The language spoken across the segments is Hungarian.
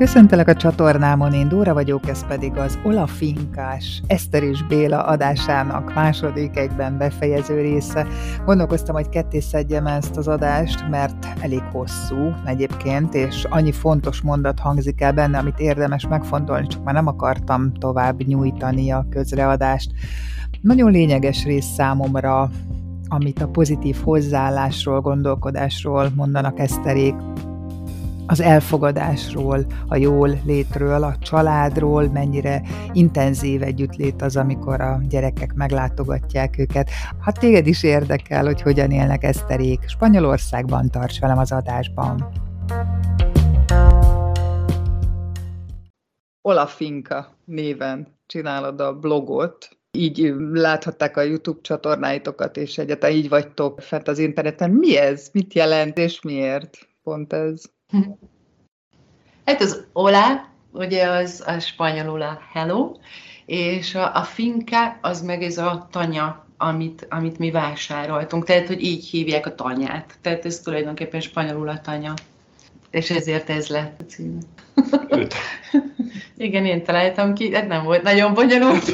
Köszöntelek a csatornámon, én Dóra vagyok, ez pedig az Olafinkás Eszter és Béla adásának második egyben befejező része. Gondolkoztam, hogy ketté szedjem ezt az adást, mert elég hosszú egyébként, és annyi fontos mondat hangzik el benne, amit érdemes megfontolni, csak már nem akartam tovább nyújtani a közreadást. Nagyon lényeges rész számomra, amit a pozitív hozzáállásról, gondolkodásról mondanak Eszterék, az elfogadásról, a jól létről, a családról, mennyire intenzív együttlét az, amikor a gyerekek meglátogatják őket. Ha téged is érdekel, hogy hogyan élnek eszterék, Spanyolországban tarts velem az adásban. Olafinka néven csinálod a blogot, így láthatták a YouTube csatornáitokat, és egyáltalán így vagytok fent az interneten. Mi ez? Mit jelent, és miért pont ez? Hát az hola, ugye az a spanyolul a hello, és a, a finka az meg ez a tanya, amit, amit mi vásároltunk. Tehát, hogy így hívják a tanyát. Tehát ez tulajdonképpen spanyolul a tanya. És ezért ez lett a cím. Igen, én találtam ki, ez nem volt nagyon bonyolult,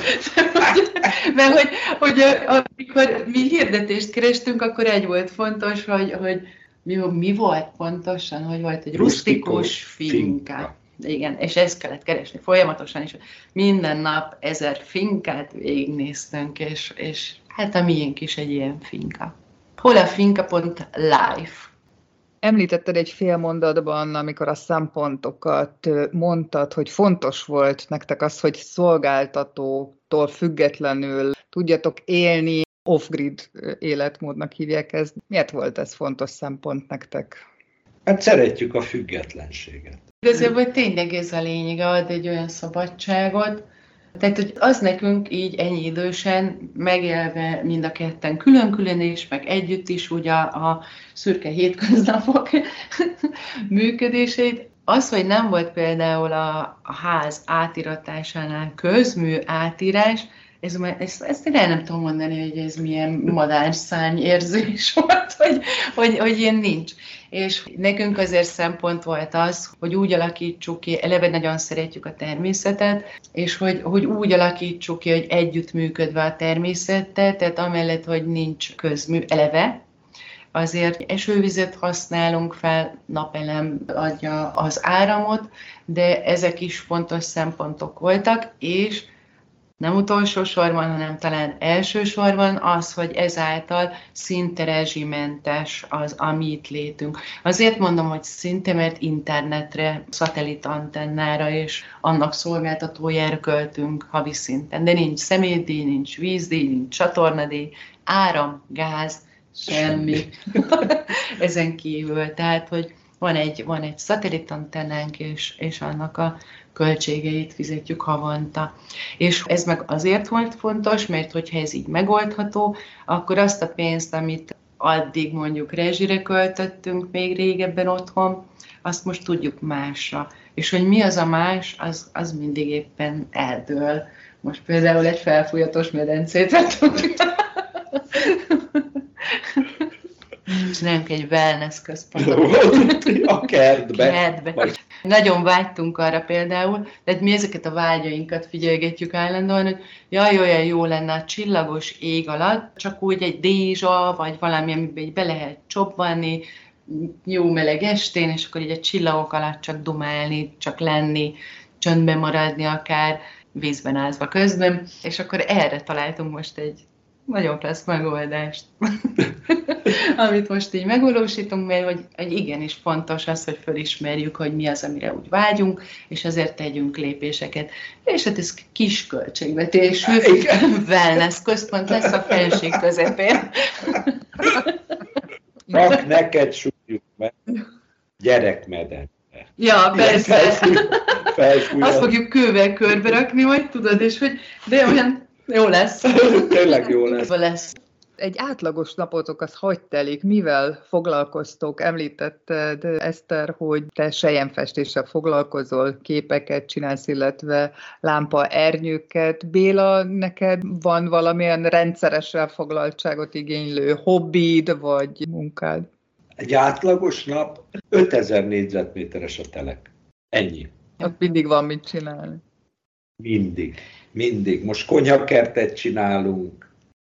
mert hogy, hogy amikor mi hirdetést kerestünk, akkor egy volt fontos, hogy, hogy mi, mi volt pontosan, hogy volt egy rustikus finka. finka. Igen, és ezt kellett keresni folyamatosan, és minden nap ezer finkát végignéztünk, és, és hát a miénk is egy ilyen finka. Hol a finka.life? Említetted egy fél mondatban, amikor a szempontokat mondtad, hogy fontos volt nektek az, hogy szolgáltatótól függetlenül tudjatok élni, off-grid életmódnak hívják ezt. Miért volt ez fontos szempont nektek? Hát szeretjük a függetlenséget. Igazából tényleg ez a lényeg, ad egy olyan szabadságot, tehát, hogy az nekünk így ennyi idősen megélve mind a ketten külön-külön is, meg együtt is ugye a, a szürke hétköznapok működését, az, hogy nem volt például a, a ház átiratásánál közmű átírás, ez, ezt, ezt el nem tudom mondani, hogy ez milyen madárszárny érzés volt, hogy, hogy, hogy ilyen nincs. És nekünk azért szempont volt az, hogy úgy alakítsuk ki, eleve nagyon szeretjük a természetet, és hogy, hogy úgy alakítsuk ki, hogy együttműködve a természettel, tehát amellett, hogy nincs közmű eleve, azért esővizet használunk fel, napelem adja az áramot, de ezek is fontos szempontok voltak, és nem utolsó sorban, hanem talán elsősorban az, hogy ezáltal szinte rezsimentes az, ami itt létünk. Azért mondom, hogy szinte, mert internetre, szatellitantennára és annak szolgáltatójára költünk havi szinten. De nincs szemétdíj, nincs vízdíj, nincs csatornadíj, áram, gáz, semmi. Ezen kívül. Tehát, hogy van egy, van egy szatellitantennánk, és, és annak a költségeit fizetjük havonta. És ez meg azért volt fontos, mert hogyha ez így megoldható, akkor azt a pénzt, amit addig mondjuk rezsire költöttünk még régebben otthon, azt most tudjuk másra. És hogy mi az a más, az, az mindig éppen eldől. Most például egy felfújatos medencét vettünk. Csináljunk egy wellness központot. A kertbe. kertbe. Vagy nagyon vágytunk arra például, de mi ezeket a vágyainkat figyelgetjük állandóan, hogy jaj, olyan jó lenne a csillagos ég alatt, csak úgy egy dézsa, vagy valami, amiben így be lehet csobbanni, jó meleg estén, és akkor így a csillagok alatt csak dumálni, csak lenni, csöndben maradni akár, vízben ázva közben, és akkor erre találtunk most egy nagyon klassz megoldást, amit most így megvalósítunk, mert hogy, hogy igenis fontos az, hogy felismerjük, hogy mi az, amire úgy vágyunk, és azért tegyünk lépéseket. És hát ez kis költségvetésű wellness központ lesz a felség közepén. Csak neked súlyjuk meg gyerekmedence. Ja, persze. Azt fogjuk kővel körbe rakni, majd tudod, és hogy de olyan jó lesz. Tényleg jó lesz. lesz. Egy átlagos napotok az hogy telik? Mivel foglalkoztok? Említetted, Eszter, hogy te sejemfestéssel foglalkozol, képeket csinálsz, illetve lámpa ernyőket. Béla, neked van valamilyen rendszeres elfoglaltságot igénylő hobbid vagy munkád? Egy átlagos nap 5000 négyzetméteres a telek. Ennyi. Ott mindig van mit csinálni. Mindig, mindig. Most konyhakertet csinálunk,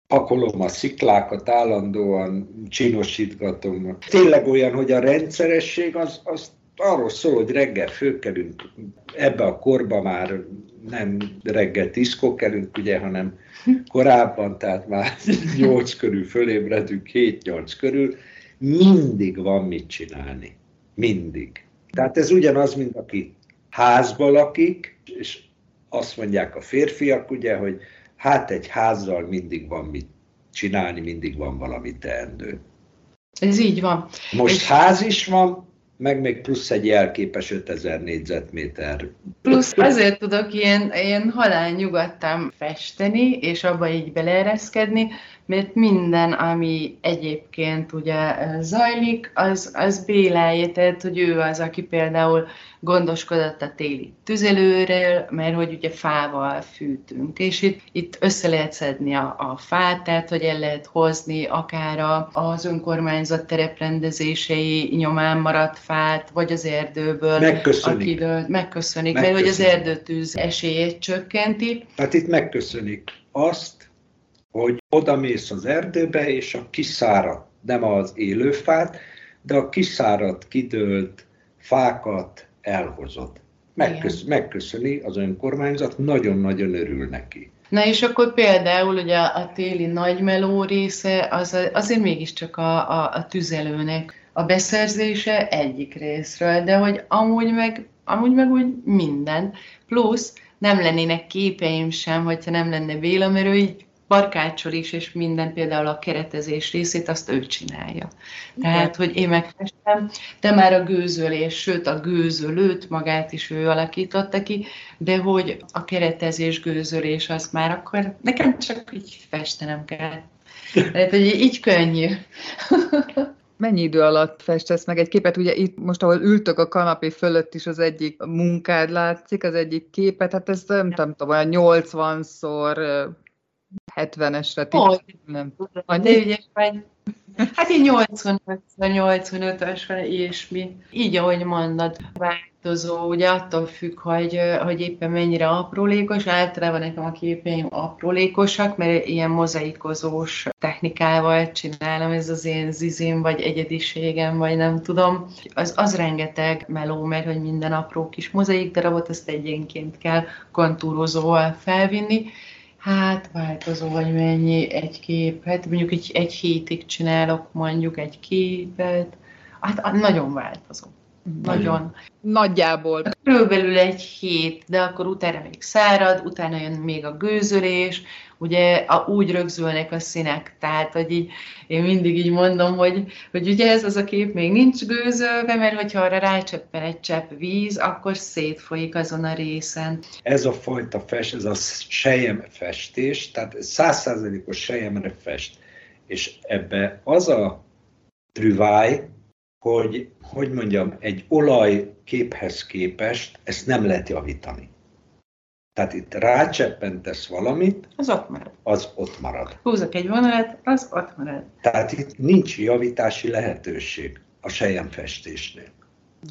pakolom a sziklákat állandóan, csinosítgatom. Tényleg olyan, hogy a rendszeresség az, az arról szól, hogy reggel fölkelünk, ebbe a korba már nem reggel tízkor kelünk, ugye, hanem korábban, tehát már nyolc körül fölébredünk, 7-8 körül, mindig van mit csinálni. Mindig. Tehát ez ugyanaz, mint aki házba lakik, és azt mondják a férfiak, ugye, hogy hát egy házzal mindig van mit csinálni, mindig van valami teendő. Ez így van. Most és... ház is van, meg még plusz egy jelképes 5000 négyzetméter. Plusz azért tudok ilyen, ilyen halál nyugodtan festeni, és abba így beleereszkedni, mert minden, ami egyébként ugye zajlik, az, az Bélájé, tehát hogy ő az, aki például gondoskodott a téli tüzelőről, mert hogy ugye fával fűtünk, és itt, itt össze lehet szedni a, a fát, tehát hogy el lehet hozni akár a, az önkormányzat tereprendezései nyomán maradt fát, vagy az erdőből. Megköszönik. Akidől, megköszönik, megköszönik, mert hogy az erdőtűz esélyét csökkenti. Tehát itt megköszönik azt, hogy oda mész az erdőbe, és a kiszáradt, nem az élő fát, de a kiszáradt, kidőlt fákat elhozott. Megkösz, megköszöni az önkormányzat, nagyon-nagyon örül neki. Na és akkor például ugye a téli nagymeló része az azért mégiscsak a, a, a tüzelőnek a beszerzése egyik részről, de hogy amúgy meg, amúgy meg úgy minden. Plusz nem lennének képeim sem, hogyha nem lenne Béla, mert ő így barkácsol is, és minden például a keretezés részét azt ő csinálja. Tehát, hogy én megfestem, de már a gőzölés, sőt a gőzölőt magát is ő alakította ki, de hogy a keretezés, gőzölés az már akkor nekem csak így festenem kell. Tehát, hogy így könnyű. Mennyi idő alatt festesz meg egy képet? Ugye itt most, ahol ültök a kanapé fölött is az egyik munkád látszik, az egyik képet, hát ez nem, nem tudom, olyan 80-szor 70-esre. Hogy? Nem. De ügyes vagy. Hát így 85-85-ös van ilyesmi. Így, ahogy mondod, változó, ugye attól függ, hogy, hogy éppen mennyire aprólékos. Általában nekem a képeim aprólékosak, mert ilyen mozaikozós technikával csinálom, ez az én zizim, vagy egyediségem, vagy nem tudom. Az, az rengeteg meló, mert hogy minden apró kis mozaik darabot, azt egyenként kell kontúrozóval felvinni Hát változó, vagy mennyi egy kép. Hát mondjuk egy, egy hétig csinálok mondjuk egy képet. Hát nagyon változó. Nagyon. Nagyjából. Körülbelül egy hét, de akkor utána még szárad, utána jön még a gőzölés, ugye a, úgy rögzülnek a színek, tehát hogy így, én mindig így mondom, hogy, hogy ugye ez az a kép még nincs gőzölve, mert hogyha arra rácseppen egy csepp víz, akkor szétfolyik azon a részen. Ez a fajta fest, ez a sejem festés, tehát százszázalékos sejemre fest. És ebbe az a trüváj, hogy, hogy mondjam, egy olaj képhez képest ezt nem lehet javítani. Tehát itt rácseppentesz valamit, az ott marad. Az ott marad. Húzok egy vonalat, az ott marad. Tehát itt nincs javítási lehetőség a sejemfestésnél.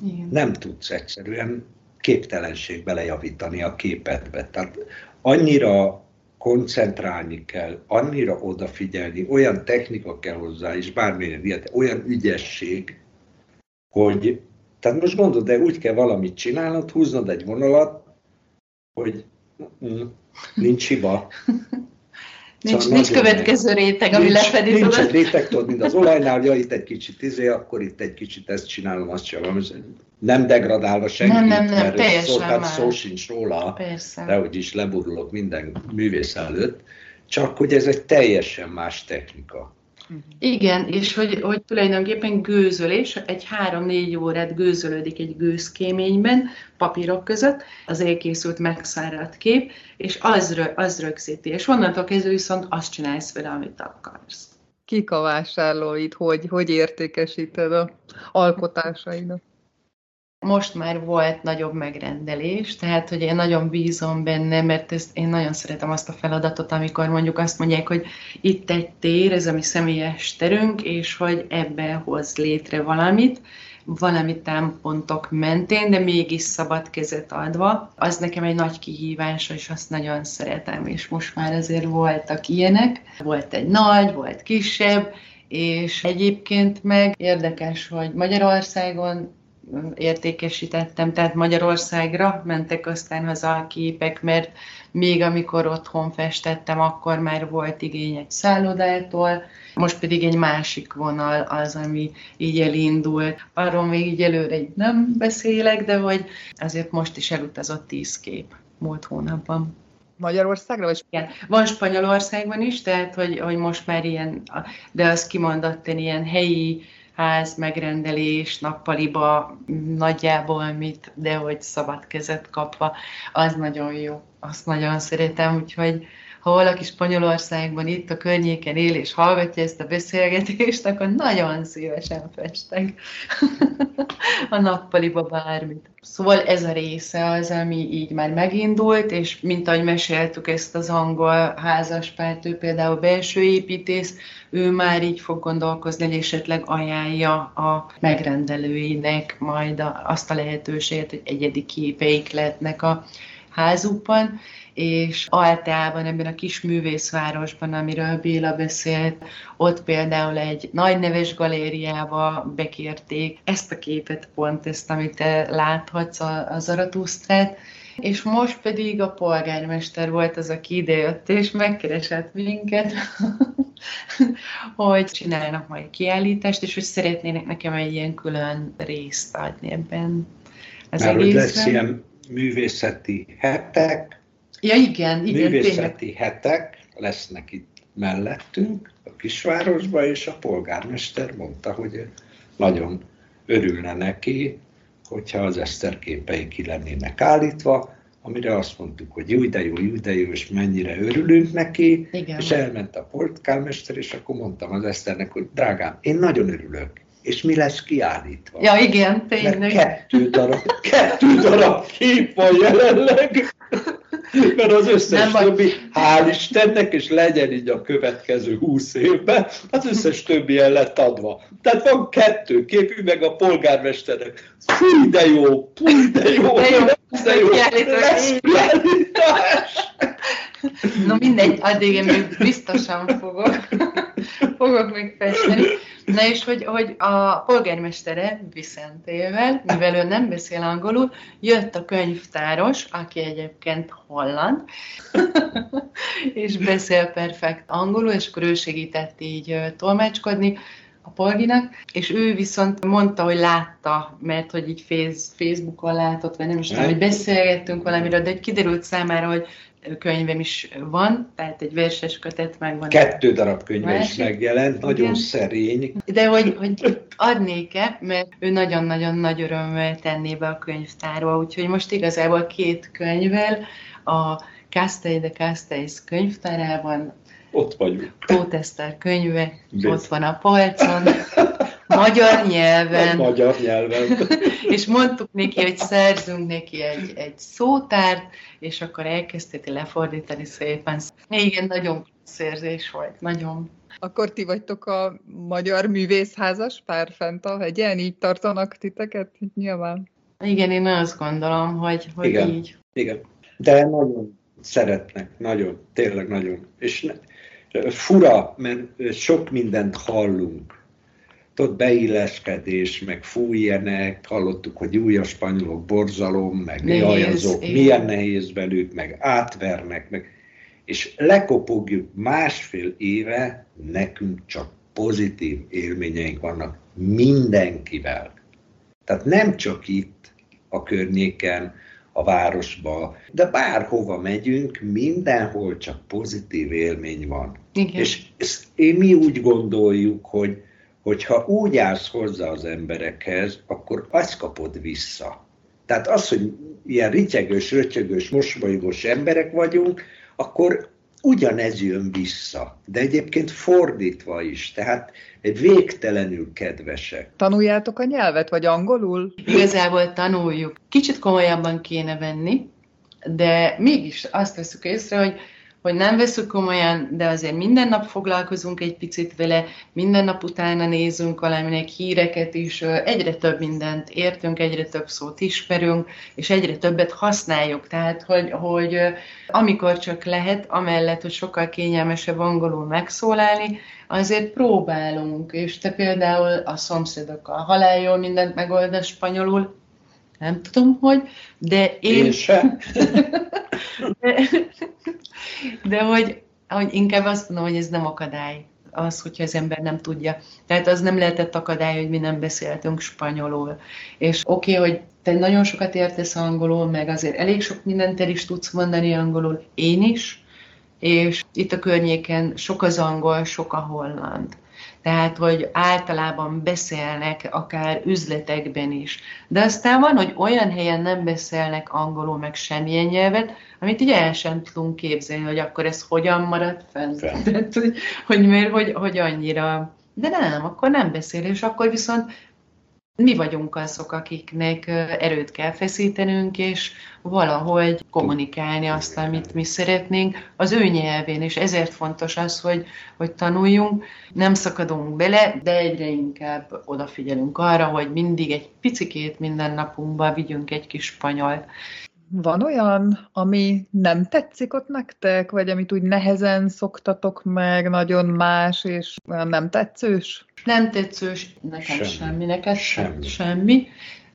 Igen. Nem tudsz egyszerűen képtelenség belejavítani a képetbe. Tehát annyira koncentrálni kell, annyira odafigyelni, olyan technika kell hozzá, és bármilyen ilyet, olyan ügyesség, hogy, tehát most gondolod, de úgy kell valamit csinálnod, húznod egy vonalat, hogy mm, nincs hiba. nincs, szóval nincs következő réteg, ami lefedi. Nincs egy réteg, tudod, mint az olajnál, ja, itt egy kicsit izé, akkor itt egy kicsit ezt csinálom, azt csinálom. Nem degradálva senkit, nem, nem, nem, mert szó, tehát szó sincs róla, Persze. de hogy is leburulok minden művész előtt, csak hogy ez egy teljesen más technika. Igen, és hogy, hogy tulajdonképpen gőzölés, egy három-négy órát gőzölődik egy gőzkéményben, papírok között, az elkészült megszáradt kép, és az, az rögzíti. És onnantól kezdve viszont azt csinálsz vele, amit akarsz. Kik a vásárlóid, hogy, hogy értékesíted a alkotásaidat? Most már volt nagyobb megrendelés, tehát hogy én nagyon bízom benne, mert ezt, én nagyon szeretem azt a feladatot, amikor mondjuk azt mondják, hogy itt egy tér, ez a mi személyes terünk, és hogy ebbe hoz létre valamit, valami támpontok mentén, de mégis szabad kezet adva. Az nekem egy nagy kihívás, és azt nagyon szeretem, és most már azért voltak ilyenek. Volt egy nagy, volt kisebb, és egyébként meg érdekes, hogy Magyarországon értékesítettem, tehát Magyarországra mentek aztán haza a képek, mert még amikor otthon festettem, akkor már volt igény egy szállodától, most pedig egy másik vonal az, ami így elindult. Arról még így előre így nem beszélek, de hogy azért most is elutazott tíz kép múlt hónapban. Magyarországra? Vagy... Igen, van Spanyolországban is, tehát hogy, hogy most már ilyen, de az kimondottan ilyen helyi ház megrendelés nappaliba nagyjából mit, de hogy szabad kezet kapva, az nagyon jó, azt nagyon szeretem, úgyhogy ha valaki Spanyolországban itt a környéken él és hallgatja ezt a beszélgetést, akkor nagyon szívesen festek a nappaliba bármit. Szóval ez a része az, ami így már megindult, és mint ahogy meséltük ezt az angol házaspárt, ő például belső építész, ő már így fog gondolkozni, hogy esetleg ajánlja a megrendelőinek majd azt a lehetőséget, hogy egyedi képeik lehetnek a házukban, és Altában, ebben a kis művészvárosban, amiről Béla beszélt, ott például egy nagy neves galériába bekérték ezt a képet, pont ezt, amit te láthatsz, a, a Zaratusztrát, és most pedig a polgármester volt az, aki idejött, és megkeresett minket, hogy csinálnak majd kiállítást, és hogy szeretnének nekem egy ilyen külön részt adni ebben az Már egészben. lesz ilyen művészeti hetek, Ja, igen, igen. Művészeti tényleg. hetek lesznek itt mellettünk, a kisvárosban, és a polgármester mondta, hogy nagyon örülne neki, hogyha az Eszter képei ki lennének állítva, amire azt mondtuk, hogy jó, de jó, jó, de jó, és mennyire örülünk neki, Igen. és elment a polgármester, és akkor mondtam az Eszternek, hogy drágám, én nagyon örülök, és mi lesz kiállítva. Ja, igen, tényleg. Mert kettő darab, kettő darab kép van jelenleg, mert az összes nem többi, hál' Istennek, és legyen így a következő húsz évben, az összes többi el lett adva. Tehát van kettő képű, meg a polgármesternek. Fúj, de jó, fúj, de jó, de jó, de jó, lesz No mindegy, addig én még biztosan fogok, fogok még festeni. Na és hogy, hogy a polgármestere Vicentével, mivel ő nem beszél angolul, jött a könyvtáros, aki egyébként holland, és beszél perfekt angolul, és akkor ő segített így tolmácskodni a polginak, és ő viszont mondta, hogy látta, mert hogy így face, Facebookon látott, vagy nem is tudom, hogy beszélgettünk valamiről, de kiderült számára, hogy könyvem is van, tehát egy verses kötet megvan. Kettő darab könyve is megjelent, nagyon Igen. szerény. De hogy, hogy adnék-e, mert ő nagyon-nagyon nagy örömmel tenné be a könyvtárba, úgyhogy most igazából két könyvvel a Castell de Castells könyvtárában ott vagyunk. Tóth Eszter könyve, Bész. ott van a polcon, magyar nyelven. A magyar nyelven. és mondtuk neki, hogy szerzünk neki egy, egy szótárt, és akkor elkezdtéti lefordítani szépen. Igen, nagyon szerzés volt, nagyon. Akkor ti vagytok a magyar művészházas pár fent a hegyen? Így tartanak titeket? Nyilván. Igen, én azt gondolom, hogy, hogy Igen. így. Igen. De nagyon szeretnek, nagyon, tényleg nagyon. És ne, fura, mert sok mindent hallunk. Tudod, beilleszkedés, meg fújjenek, hallottuk, hogy új a spanyolok borzalom, meg nehéz, jaj, azok, milyen nehéz velük, meg átvernek, meg és lekopogjuk másfél éve, nekünk csak pozitív élményeink vannak mindenkivel. Tehát nem csak itt a környéken, a városba, de bárhova megyünk, mindenhol csak pozitív élmény van. Igen. És ezt én mi úgy gondoljuk, hogy hogyha úgy állsz hozzá az emberekhez, akkor azt kapod vissza. Tehát az, hogy ilyen rityegős, rötyögős, mosolygós emberek vagyunk, akkor ugyanez jön vissza. De egyébként fordítva is. Tehát végtelenül kedvesek. Tanuljátok a nyelvet, vagy angolul? Igazából tanuljuk. Kicsit komolyabban kéne venni, de mégis azt veszük észre, hogy hogy nem veszük komolyan, de azért minden nap foglalkozunk egy picit vele, minden nap utána nézünk valaminek híreket is, egyre több mindent értünk, egyre több szót ismerünk, és egyre többet használjuk. Tehát, hogy, hogy amikor csak lehet, amellett, hogy sokkal kényelmesebb angolul megszólalni, azért próbálunk, és te például a szomszédokkal haláljól mindent megoldasz spanyolul, nem tudom, hogy, de én... Én sem. de, de hogy, hogy inkább azt mondom, hogy ez nem akadály az, hogyha az ember nem tudja. Tehát az nem lehetett akadály, hogy mi nem beszéltünk spanyolul. És oké, okay, hogy te nagyon sokat értesz angolul, meg azért elég sok mindent el is tudsz mondani angolul, én is, és itt a környéken sok az angol, sok a holland tehát hogy általában beszélnek akár üzletekben is. De aztán van, hogy olyan helyen nem beszélnek angolul meg semmilyen nyelvet, amit így el sem tudunk képzelni, hogy akkor ez hogyan maradt fenn. Tehát, hogy, hogy miért, hogy, hogy annyira de nem, akkor nem beszél, és akkor viszont mi vagyunk azok, akiknek erőt kell feszítenünk, és valahogy kommunikálni azt, amit mi szeretnénk az ő nyelvén, és ezért fontos az, hogy, hogy tanuljunk, nem szakadunk bele, de egyre inkább odafigyelünk arra, hogy mindig egy picikét minden napunkba vigyünk egy kis spanyol. Van olyan, ami nem tetszik ott nektek, vagy amit úgy nehezen szoktatok meg, nagyon más, és olyan nem tetszős? Nem tetszős, nekem semmi, semmi neked semmi. semmi.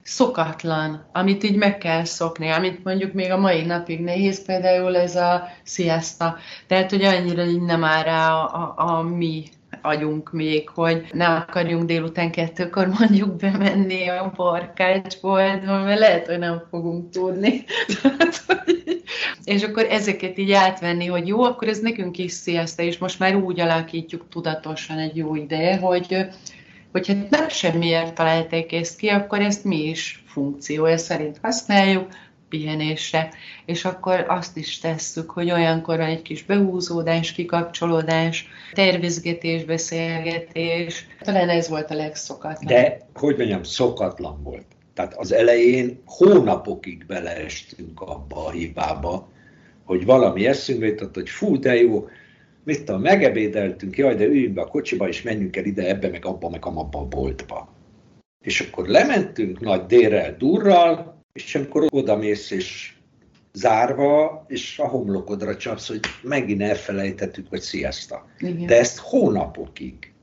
Szokatlan, amit így meg kell szokni, amit mondjuk még a mai napig nehéz, például ez a siesta. Tehát, hogy annyira így nem áll rá a, a, a mi agyunk még, hogy ne akarjunk délután kettőkor mondjuk bemenni a barkácsboltba, mert lehet, hogy nem fogunk tudni. és akkor ezeket így átvenni, hogy jó, akkor ez nekünk is sziaszta, és most már úgy alakítjuk tudatosan egy jó ideje, hogy hogyha nem semmiért találták ezt ki, akkor ezt mi is funkciója szerint használjuk, pihenésre, és akkor azt is tesszük, hogy olyankor van egy kis behúzódás, kikapcsolódás, tervezgetés, beszélgetés. Talán ez volt a legszokatlan. De, hogy mondjam, szokatlan volt. Tehát az elején hónapokig beleestünk abba a hibába, hogy valami eszünkbe jutott, hogy fú, de jó, mit tudom, megebédeltünk, jaj, de üljünk be a kocsiba, és menjünk el ide, ebbe, meg abba, meg abba a boltba. És akkor lementünk nagy délrel, durral, és amikor odamész és zárva, és a homlokodra csapsz, hogy megint elfelejtettük, hogy sziasztok. De ezt hónapokig.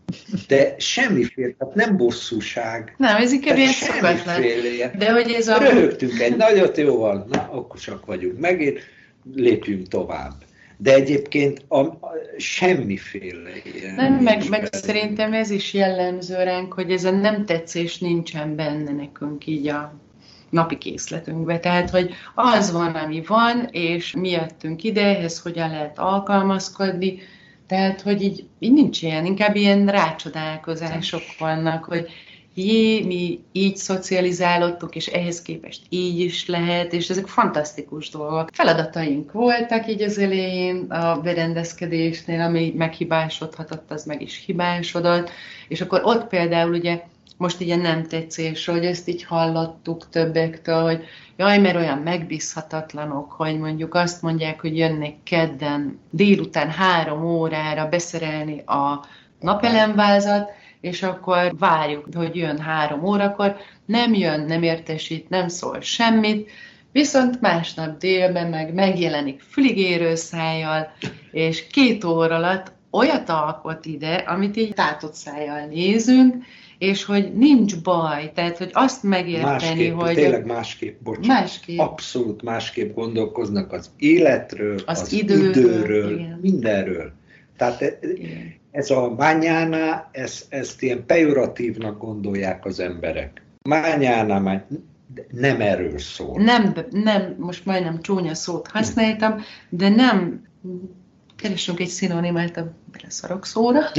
De semmiféle, tehát nem bosszúság. Nem, ez inkább ilyen szokatlan. De hogy ez a... Röhögtünk egy nagyot, jóval, na, okosak vagyunk, megint lépjünk tovább. De egyébként a, a, semmiféle ilyen. Nem, meg, meg szerintem ez is jellemző ránk, hogy ez a nem tetszés nincsen benne nekünk így a napi készletünkbe. Tehát, hogy az van, ami van, és mi jöttünk ide, ehhez hogyan lehet alkalmazkodni, tehát, hogy így, így nincs ilyen, inkább ilyen rácsodálkozások vannak, hogy jé, mi így szocializálódtunk, és ehhez képest így is lehet, és ezek fantasztikus dolgok. Feladataink voltak így az elején a berendezkedésnél, ami meghibásodhatott, az meg is hibásodott, és akkor ott például ugye most ilyen nem tetszés, hogy ezt így hallottuk többektől, hogy jaj, mert olyan megbízhatatlanok, hogy mondjuk azt mondják, hogy jönnek kedden délután három órára beszerelni a napelemvázat, és akkor várjuk, hogy jön három órakor, nem jön, nem értesít, nem szól semmit, viszont másnap délben meg megjelenik füligérő szájjal, és két óra alatt olyat alkot ide, amit így tátott szájjal nézünk, és hogy nincs baj, tehát hogy azt megérteni, másképp, hogy... Tényleg másképp, bocsánat. Másképp. Abszolút másképp gondolkoznak az életről, az, az időről, időről igen. mindenről. Tehát e- ez a mányána, ezt, ezt ilyen pejoratívnak gondolják az emberek. Mányána, nem erről szól. Nem, nem, most majdnem csúnya szót használtam, de nem, keresünk egy szinonimát a beleszarok szóra.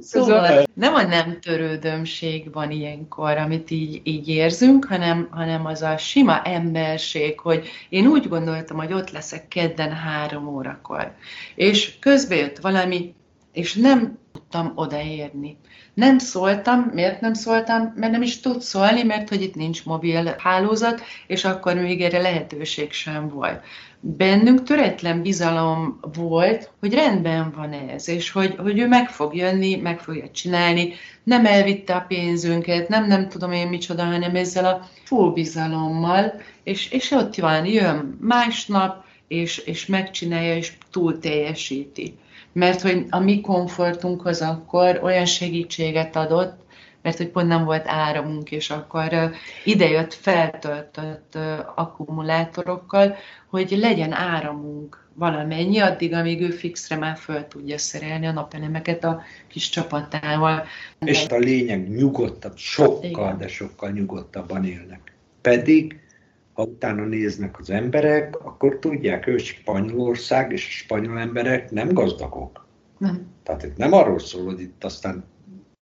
Szóval nem a nem törődömség van ilyenkor, amit így, így érzünk, hanem, hanem az a sima emberség, hogy én úgy gondoltam, hogy ott leszek kedden három órakor. És közbe jött valami, és nem tudtam odaérni. Nem szóltam, miért nem szóltam? Mert nem is tud szólni, mert hogy itt nincs mobil hálózat, és akkor még erre lehetőség sem volt bennünk töretlen bizalom volt, hogy rendben van ez, és hogy, hogy ő meg fog jönni, meg fogja csinálni, nem elvitte a pénzünket, nem nem tudom én micsoda, hanem ezzel a full bizalommal, és, és ott van, jön másnap, és, és megcsinálja, és túl teljesíti. Mert hogy a mi komfortunkhoz akkor olyan segítséget adott, mert hogy pont nem volt áramunk, és akkor idejött feltöltött akkumulátorokkal, hogy legyen áramunk valamennyi, addig, amíg ő fixre már föl tudja szerelni a napelemeket a kis csapatával. És a lényeg nyugodtabb, sokkal, Igen. de sokkal nyugodtabban élnek. Pedig ha utána néznek az emberek, akkor tudják, hogy Spanyolország és a spanyol emberek nem gazdagok. Nem. Tehát itt nem arról szól, hogy itt aztán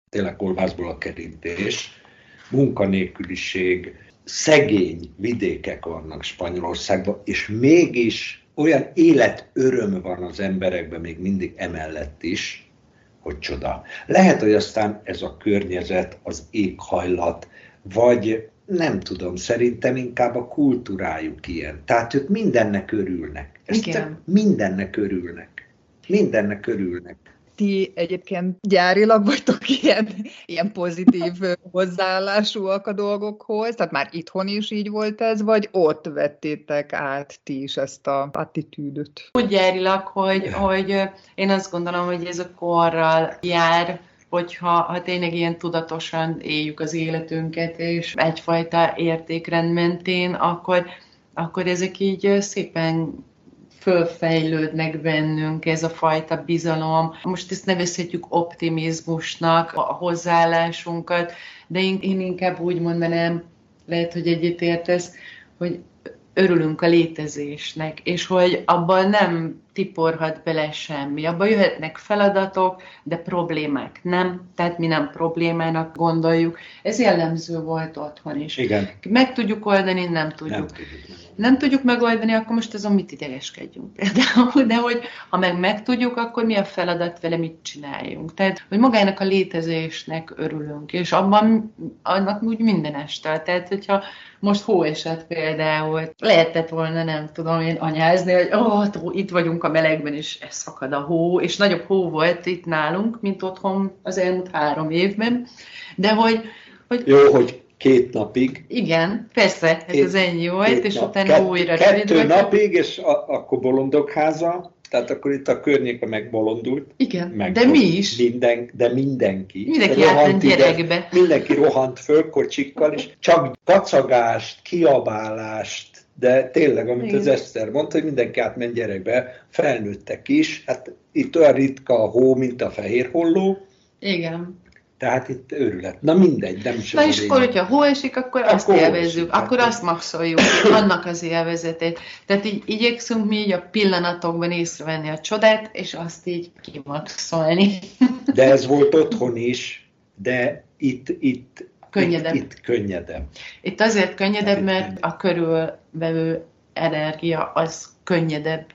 tényleg kolbászból a kerítés, munkanélküliség, szegény vidékek vannak Spanyolországban, és mégis olyan életöröm van az emberekben még mindig emellett is, hogy csoda. Lehet, hogy aztán ez a környezet, az éghajlat, vagy nem tudom, szerintem inkább a kultúrájuk ilyen. Tehát ők mindennek örülnek. Ezt Igen. mindennek örülnek. Mindennek örülnek ti egyébként gyárilag vagytok ilyen, ilyen pozitív hozzáállásúak a dolgokhoz? Tehát már itthon is így volt ez, vagy ott vettétek át ti is ezt a attitűdöt? Úgy gyárilag, hogy, hogy én azt gondolom, hogy ez a korral jár, hogyha ha tényleg ilyen tudatosan éljük az életünket, és egyfajta értékrend mentén, akkor, akkor ezek így szépen fölfejlődnek bennünk ez a fajta bizalom. Most ezt nevezhetjük optimizmusnak, a hozzáállásunkat, de én, inkább úgy mondanám, lehet, hogy egyetértesz, hogy örülünk a létezésnek, és hogy abban nem tiporhat bele semmi. Abban jöhetnek feladatok, de problémák nem, tehát mi nem problémának gondoljuk. Ez jellemző volt otthon is. Igen. Meg tudjuk oldani, nem tudjuk. Nem tudjuk, nem tudjuk megoldani, akkor most azon mit idegeskedjünk például, de hogy ha meg meg tudjuk, akkor mi a feladat vele, mit csináljunk. Tehát, hogy magának a létezésnek örülünk, és abban annak úgy minden este. Tehát, hogyha most hó esett például, lehetett volna, nem tudom én anyázni, hogy ó, oh, itt vagyunk a melegben, és szakad a hó, és nagyobb hó volt itt nálunk, mint otthon az elmúlt három évben, de hogy, hogy Jó, hogy két napig. Igen, persze, ez két, az ennyi volt, és nap, utána kett, újra Kettő rövid napig, és a, akkor bolondok háza, tehát akkor itt a környéke megbolondult. Igen, meg de mi is. Minden, de mindenki. Mindenki rohant gyerekbe. Mindenki rohant föl kocsikkal, és csak kacagást, kiabálást, de tényleg, amit Igen. az Eszter mondta, hogy mindenki átment gyerekbe, felnőttek is, hát itt olyan ritka a hó, mint a fehér holló. Igen. Tehát itt őrület. Na mindegy, nem sem. Na és akkor, hogyha hó esik, akkor, akkor azt élvezzük, akkor hát, azt maxoljuk, annak az élvezetét. Tehát így igyekszünk mi így a pillanatokban észrevenni a csodát, és azt így kimaxolni. De ez volt otthon is, de itt, itt könnyedebb. Itt, itt könnyedebb. Itt azért könnyedebb, mert a körülvevő energia az könnyedebb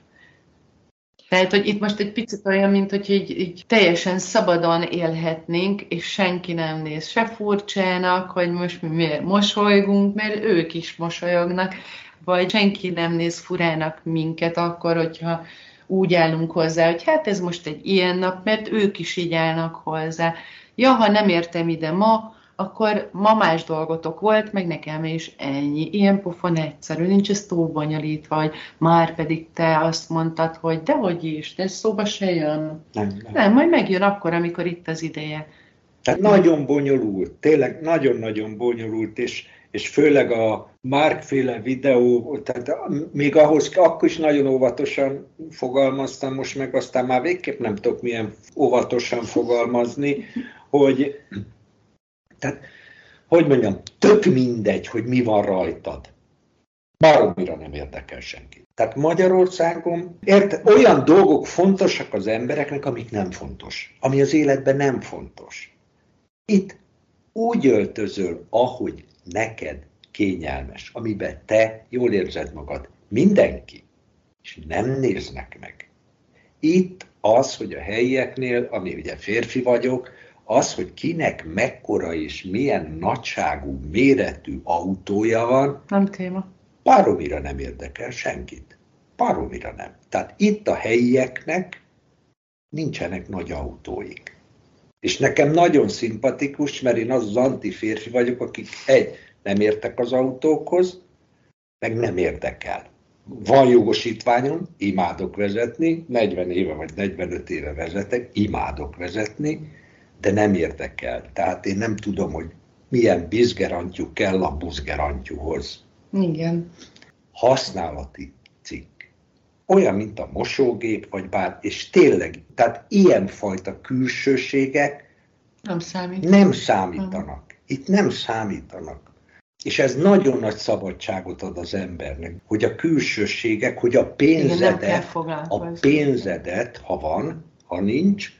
tehát, hogy itt most egy picit olyan, mint hogy így, így teljesen szabadon élhetnénk, és senki nem néz se furcsának, hogy most mi miért mosolygunk, mert ők is mosolyognak, vagy senki nem néz furának minket akkor, hogyha úgy állunk hozzá, hogy hát ez most egy ilyen nap, mert ők is így állnak hozzá. Ja, ha nem értem ide ma, akkor ma más dolgotok volt, meg nekem is ennyi. Ilyen pofon egyszerű, nincs ez túl bonyolítva, vagy már pedig te azt mondtad, hogy dehogy is, de ez szóba se jön. Nem, nem. nem, majd megjön akkor, amikor itt az ideje. Tehát nagyon bonyolult, tényleg nagyon-nagyon bonyolult, és, és főleg a Mark-féle videó, tehát még ahhoz, akkor is nagyon óvatosan fogalmaztam, most meg aztán már végképp nem tudok milyen óvatosan fogalmazni, hogy tehát, hogy mondjam, tök mindegy, hogy mi van rajtad. Baromira nem érdekel senki. Tehát Magyarországon érte, olyan dolgok fontosak az embereknek, amik nem fontos. Ami az életben nem fontos. Itt úgy öltözöl, ahogy neked kényelmes, amiben te jól érzed magad. Mindenki. És nem néznek meg. Itt az, hogy a helyieknél, ami ugye férfi vagyok, az, hogy kinek mekkora és milyen nagyságú, méretű autója van, nem téma. Páromira nem érdekel senkit. Páromira nem. Tehát itt a helyieknek nincsenek nagy autóik. És nekem nagyon szimpatikus, mert én az az antiférfi vagyok, akik egy, nem értek az autókhoz, meg nem érdekel. Van jogosítványom, imádok vezetni, 40 éve vagy 45 éve vezetek, imádok vezetni, de nem érdekel. Tehát én nem tudom, hogy milyen bizgerantyú kell a buzgerantyúhoz. Igen. Használati cikk. Olyan, mint a mosógép, vagy bár, és tényleg, tehát ilyenfajta külsőségek nem, számít. nem számítanak. Itt nem számítanak. És ez nagyon nagy szabadságot ad az embernek, hogy a külsőségek, hogy a pénzedet, Igen, a pénzedet, ha van, ha nincs,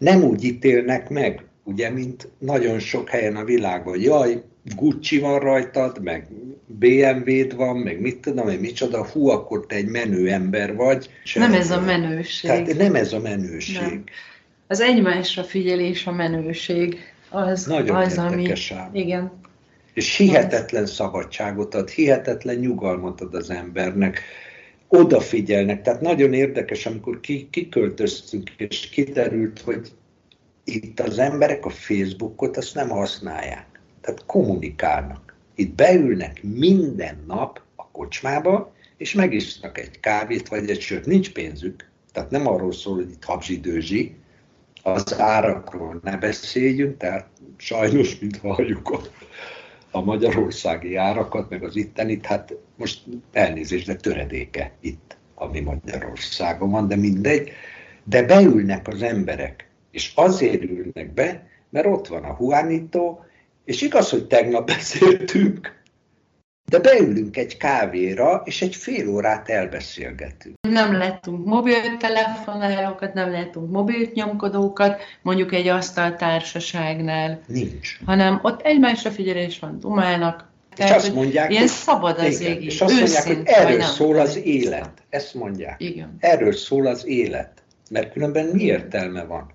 nem úgy ítélnek meg, ugye, mint nagyon sok helyen a világon. Jaj, Gucci van rajtad, meg BMW-d van, meg mit tudom hogy micsoda, hú, akkor te egy menő ember vagy. Nem ez a menőség. Tehát nem ez a menőség. Nem. Az egymásra figyelés a menőség. Az, Nagyon az, ami... ám. Igen. És hihetetlen szabadságot ad, hihetetlen nyugalmat ad az embernek. Odafigyelnek. Tehát nagyon érdekes, amikor kiköltöztünk, és kiderült, hogy itt az emberek a Facebookot azt nem használják. Tehát kommunikálnak. Itt beülnek minden nap a kocsmába, és megisznak egy kávét vagy egy sört. Nincs pénzük. Tehát nem arról szól, hogy itt habzsidőzsi, az árakról ne beszéljünk, tehát sajnos, mint halljuk a, magyarországi árakat, meg az ittenit, hát most elnézést, de töredéke itt, ami Magyarországon van, de mindegy. De beülnek az emberek, és azért ülnek be, mert ott van a Juanito, és igaz, hogy tegnap beszéltünk, de beülünk egy kávéra, és egy fél órát elbeszélgetünk. Nem lettünk mobiltelefonálókat, nem lettünk mobilnyomkodókat, mondjuk egy asztaltársaságnál. Nincs. Hanem ott egymásra figyelés van, dumálnak. És Tehát, azt mondják, ilyen szabad az igen, És azt mondják, hogy erről szól az élet. Ezt mondják. Igen. Erről szól az élet. Mert különben mi értelme van?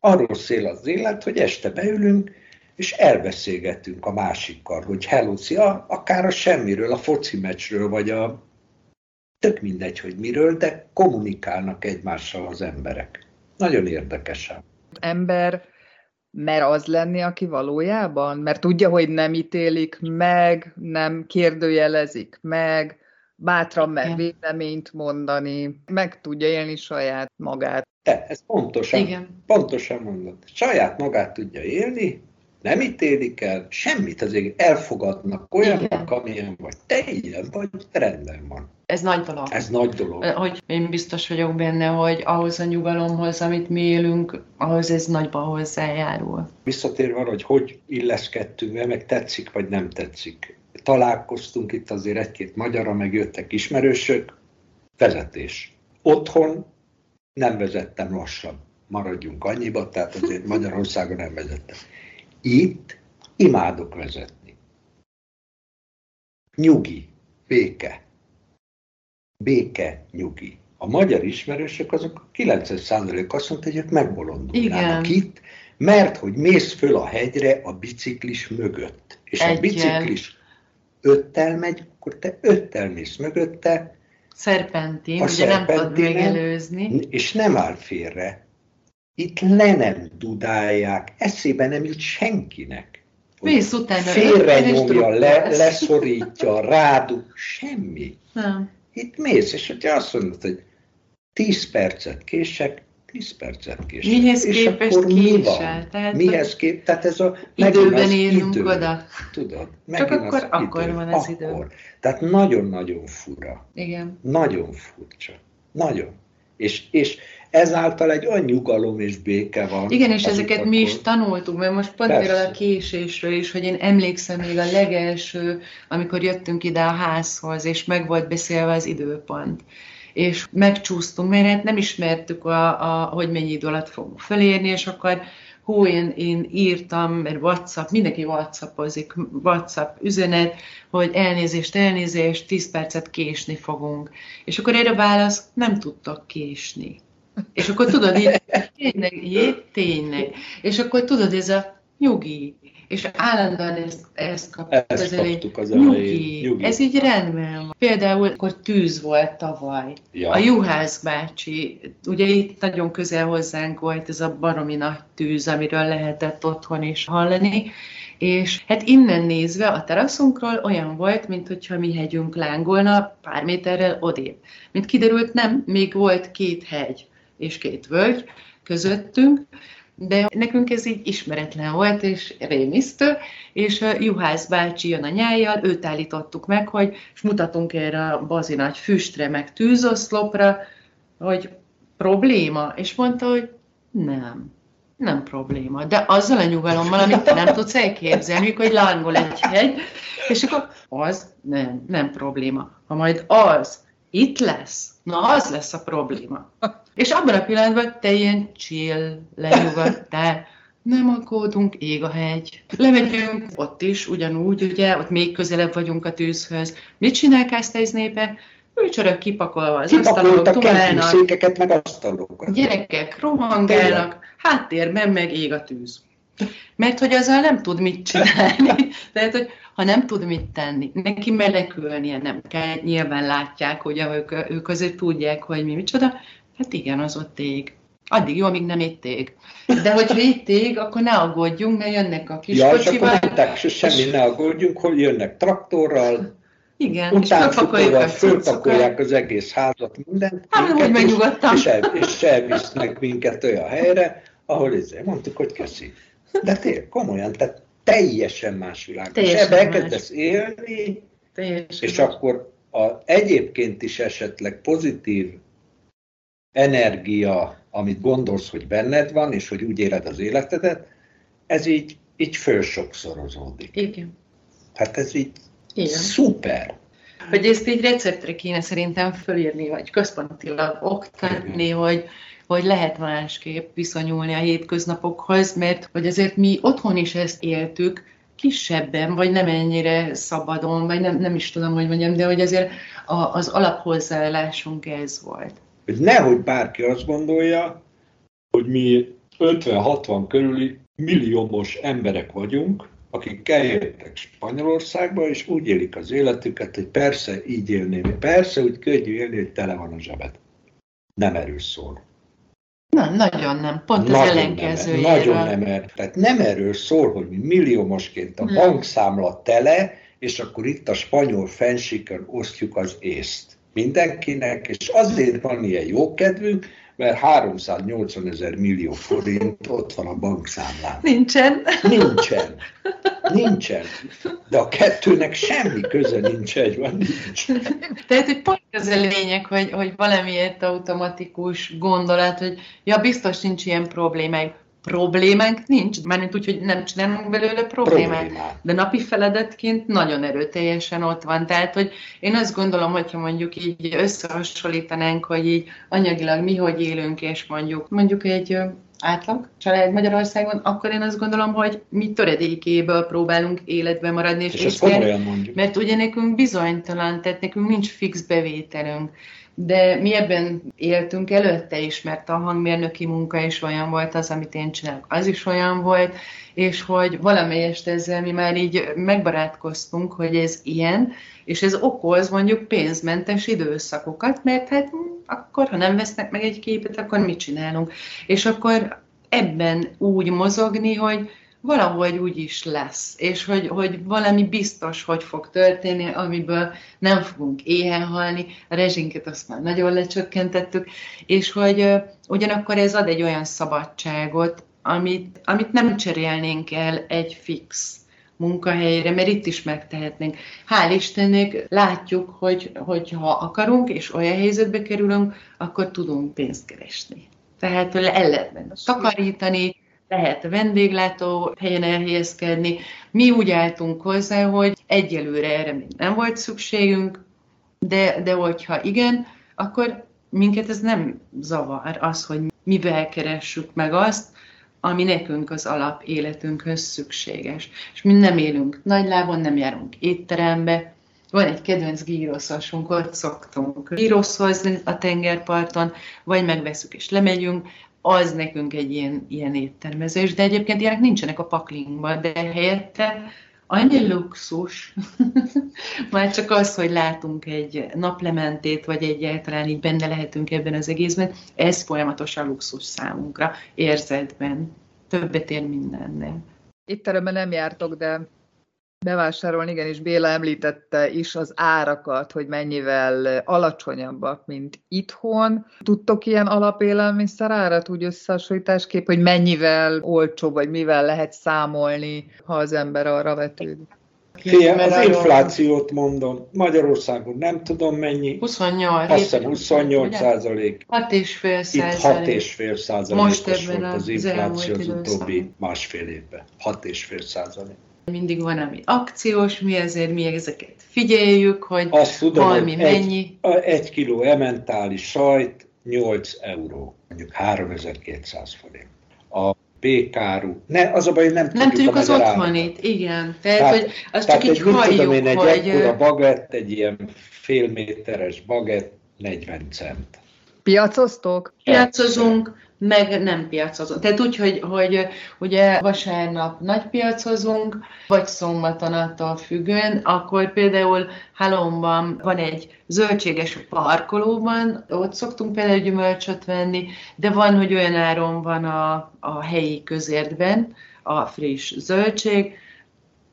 Arról szél az élet, hogy este beülünk, és elbeszélgetünk a másikkal, hogy hello, szia, akár a semmiről, a foci meccsről, vagy a tök mindegy, hogy miről, de kommunikálnak egymással az emberek. Nagyon érdekesen. Ember mer az lenni, aki valójában? Mert tudja, hogy nem ítélik meg, nem kérdőjelezik meg, bátran mer véleményt mondani, meg tudja élni saját magát. De, ez pontosan, Igen. pontosan mondod. Saját magát tudja élni, nem ítélik el, semmit azért elfogadnak olyanok, amilyen vagy. Te ilyen vagy, rendben van. Ez nagy dolog. Ez nagy dolog. Hogy én biztos vagyok benne, hogy ahhoz a nyugalomhoz, amit mi élünk, ahhoz ez nagyban hozzájárul. Visszatérve arra, hogy hogy illeszkedtünk be, meg tetszik vagy nem tetszik. Találkoztunk itt azért egy-két magyarra, meg jöttek ismerősök, vezetés. Otthon nem vezettem lassan, maradjunk annyiba, tehát azért Magyarországon nem vezettem. Itt imádok vezetni. Nyugi, béke. Béke, nyugi. A magyar ismerősök azok 90% azt mondta, hogy ők megbolondulnának itt, mert hogy mész föl a hegyre a biciklis mögött. És Egyel. a biciklis öttel megy, akkor te öttel mész mögötte. Szerpentin, ugye nem tudod megelőzni. És nem áll félre itt le nem dudálják, eszébe nem jut senkinek. Mész utána. Félrenyomja, le, leszorítja, rádu, semmi. Nem. Itt mész, és hogyha azt mondod, hogy 10 percet kések, 10 percet kések. Mihez és képest akkor mi van? Tehát Mihez kép, tehát ez a időben érünk idő. oda. Tudod, Csak akkor, az akkor idő. van az akkor. idő. Tehát nagyon-nagyon fura. Igen. Nagyon furcsa. Nagyon. És, és ezáltal egy olyan nyugalom és béke van. Igen, és ezeket akkor... mi is tanultuk, mert most pont például a késésről is, hogy én emlékszem még a legelső, amikor jöttünk ide a házhoz, és meg volt beszélve az időpont és megcsúsztunk, mert hát nem ismertük, a, a, hogy mennyi idő alatt fogunk felérni, és akkor hú, én, én írtam, mert WhatsApp, mindenki WhatsAppozik, WhatsApp üzenet, hogy elnézést, elnézést, 10 percet késni fogunk. És akkor erre válasz, nem tudtak késni. És akkor tudod, így, tényleg, jé, tényleg. És akkor tudod, ez a nyugi, és állandóan ezt, ezt kaptuk Ezt az elején. az Nyugi. Nyugi. Ez így rendben van. Például, akkor tűz volt tavaly. Ja. A Juhász bácsi, ugye itt nagyon közel hozzánk volt ez a baromi nagy tűz, amiről lehetett otthon is hallani, és hát innen nézve a teraszunkról olyan volt, mint hogyha mi hegyünk lángolna pár méterrel odébb. Mint kiderült, nem, még volt két hegy és két völgy közöttünk, de nekünk ez így ismeretlen volt, és rémisztő, és Juhász bácsi jön a nyájjal, őt állítottuk meg, hogy, és mutatunk erre a bazi nagy füstre, meg tűzoszlopra, hogy probléma, és mondta, hogy nem, nem probléma, de azzal a nyugalommal, amit te nem tudsz elképzelni, hogy lángol egy hegy, és akkor az nem, nem probléma. Ha majd az itt lesz, na az lesz a probléma. És abban a pillanatban te ilyen chill, lenyugodtál, nem aggódunk, ég a hegy. Lemegyünk ott is, ugyanúgy, ugye, ott még közelebb vagyunk a tűzhöz. Mit csinál Kásztályz népe? Őcsörök kipakolva az asztalok, székeket, meg asztalokat. gyerekek rohangálnak, háttérben meg ég a tűz. Mert hogy azzal nem tud mit csinálni. Tehát, hogy ha nem tud mit tenni, neki menekülnie nem kell, nyilván látják, hogy ők, ők azért tudják, hogy mi micsoda, hát igen, az ott ég. Addig jó, amíg nem itt ég. De hogyha itt ég, akkor ne aggódjunk, mert jönnek a kis Ja, akkor kocsival. mondták, se semmi ne aggódjunk, hogy jönnek traktorral, Igen, és cuccokat. fölpakolják az egész házat, mindent. Hát, minket, úgy megnyugodtam. És, el, és elvisznek minket olyan helyre, ahol ezért mondtuk, hogy köszi. De tényleg, komolyan, tehát teljesen más világ. Teljesen és ebbe más. elkezdesz élni, Teljesen. és akkor a, egyébként is esetleg pozitív energia, amit gondolsz, hogy benned van, és hogy úgy éled az életedet, ez így, így fölsokszorozódik. Igen. Hát ez így Igen. szuper. Hogy ezt így receptre kéne szerintem fölírni, vagy központilag oktatni, hogy, hogy lehet másképp viszonyulni a hétköznapokhoz, mert hogy azért mi otthon is ezt éltük, kisebben, vagy nem ennyire szabadon, vagy nem, nem is tudom, hogy mondjam, de hogy azért a, az alaphozzáállásunk ez volt. hogy nehogy bárki azt gondolja, hogy mi 50-60 körüli milliómos emberek vagyunk, akik eljöttek Spanyolországba, és úgy élik az életüket, hogy persze így élni, persze úgy könnyű élni, hogy tele van a zsebed. Nem erről szól. Nem, nagyon nem. Pont az Nagyon ellenkezőjéről. Nem, nagyon nem er, Tehát nem erről szól, hogy mi milliómosként a Nem. bankszámla tele, és akkor itt a spanyol fensikön osztjuk az észt mindenkinek, és azért van ilyen jó kedvünk, mert 380 ezer millió forint ott van a bankszámlán. Nincsen. Nincsen. Nincsen. De a kettőnek semmi köze nincs egy van, nincs. Tehát, hogy pont az a lényeg, hogy, hogy valamiért automatikus gondolat, hogy ja, biztos nincs ilyen problémánk. Problémánk nincs, mármint úgy, hogy nem csinálunk belőle problémát. Problémát. De napi feladatként nagyon erőteljesen ott van. Tehát, hogy én azt gondolom, hogyha mondjuk így összehasonlítanánk, hogy így anyagilag mi hogy élünk, és mondjuk, mondjuk egy átlag család Magyarországon, akkor én azt gondolom, hogy mi töredékéből próbálunk életben maradni, és, És ezt komolyan mondjuk. Mert ugye nekünk bizonytalan, tehát nekünk nincs fix bevételünk. De mi ebben éltünk előtte is, mert a hangmérnöki munka is olyan volt, az, amit én csinálok, az is olyan volt, és hogy valamelyest ezzel mi már így megbarátkoztunk, hogy ez ilyen, és ez okoz mondjuk pénzmentes időszakokat, mert hát hm, akkor, ha nem vesznek meg egy képet, akkor mit csinálunk? És akkor ebben úgy mozogni, hogy valahogy úgy is lesz, és hogy, hogy valami biztos, hogy fog történni, amiből nem fogunk éhen halni, a rezsinket azt már nagyon lecsökkentettük, és hogy ugyanakkor ez ad egy olyan szabadságot, amit, amit nem cserélnénk el egy fix munkahelyre, mert itt is megtehetnénk. Hál' Istennek látjuk, hogy, hogy ha akarunk, és olyan helyzetbe kerülünk, akkor tudunk pénzt keresni. Tehát el lehet benne takarítani, lehet vendéglátó helyen elhelyezkedni. Mi úgy álltunk hozzá, hogy egyelőre erre még nem volt szükségünk, de, de hogyha igen, akkor minket ez nem zavar az, hogy mivel keressük meg azt, ami nekünk az alap életünkhöz szükséges. És mi nem élünk nagy lábon, nem járunk étterembe, van egy kedvenc gíroszasunk, ott szoktunk gíroszozni a tengerparton, vagy megveszük és lemegyünk, az nekünk egy ilyen, ilyen éttermezés, de egyébként ilyenek nincsenek a paklingban, de helyette annyi luxus, már csak az, hogy látunk egy naplementét, vagy egyáltalán így benne lehetünk ebben az egészben, ez folyamatosan luxus számunkra, érzetben. Többet ér mindennél. Itt nem jártok, de bevásárolni, igenis Béla említette is az árakat, hogy mennyivel alacsonyabbak, mint itthon. Tudtok ilyen alapélelmiszer árat úgy összehasonlításképp, hogy mennyivel olcsóbb, vagy mivel lehet számolni, ha az ember arra vetődik? Fia, az inflációt mondom, Magyarországon nem tudom mennyi. 28. Azt hiszem 28 százalék. 6,5 százalék. Itt 6,5 százalékos volt az infláció az utóbbi másfél évben. 6,5 százalék. Mindig van, ami akciós, mi ezért mi ezeket figyeljük, hogy Azt tudom, valami hogy mennyi. Egy, egy kiló ementális sajt 8 euró, mondjuk 3200 forint. A békáru. Ne, az a baj, nem, nem tudjuk, tudjuk az otthonit, igen. Tehát, tehát, hogy azt tehát csak így halljuk, tudom én, egy hogy... ekkora bagett, egy ilyen fél méteres bagett, 40 cent. Piacoztok? Piacozunk, meg nem piacozunk. Tehát úgy, hogy, hogy ugye vasárnap nagy piacozunk, vagy szombaton attól függően, akkor például Halomban van egy zöldséges parkolóban, ott szoktunk például gyümölcsöt venni, de van, hogy olyan áron van a, a helyi közértben a friss zöldség,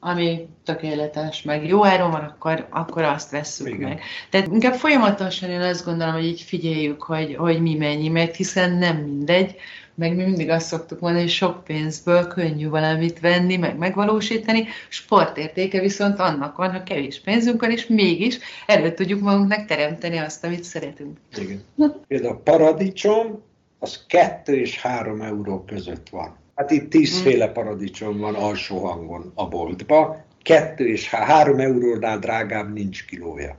ami tökéletes, meg jó áron van, akkor, akkor azt vesszük Igen. meg. Tehát inkább folyamatosan én azt gondolom, hogy így figyeljük, hogy, hogy mi mennyi, mert hiszen nem mindegy, meg mi mindig azt szoktuk mondani, hogy sok pénzből könnyű valamit venni, meg megvalósítani, sportértéke viszont annak van, ha kevés pénzünk van, és mégis elő tudjuk magunknak teremteni azt, amit szeretünk. Igen. Például a paradicsom, az 2 és 3 euró között van. Hát itt tízféle paradicsom van alsó hangon a boltba, kettő és három eurónál drágább nincs kilója.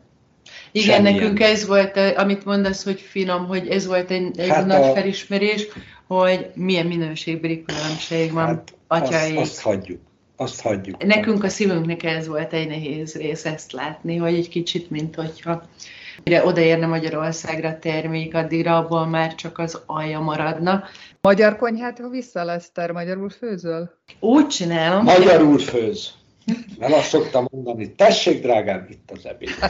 Igen, Semmilyen. nekünk ez volt, amit mondasz, hogy finom, hogy ez volt egy, egy hát nagy a... felismerés, hogy milyen minőségbeli különbség van hát atyai. Azt, azt hagyjuk. Azt hagyjuk. Nekünk a szívünknek ez volt egy nehéz rész ezt látni, hogy egy kicsit, mint hogyha mire odaérne Magyarországra a termék, addigra abból már csak az alja maradna. Magyar konyhát, ha vissza Leszter, magyarul főzöl? Úgy csinálom. Magyarul főz. Mert azt szoktam mondani, tessék drágám, itt az ebéd.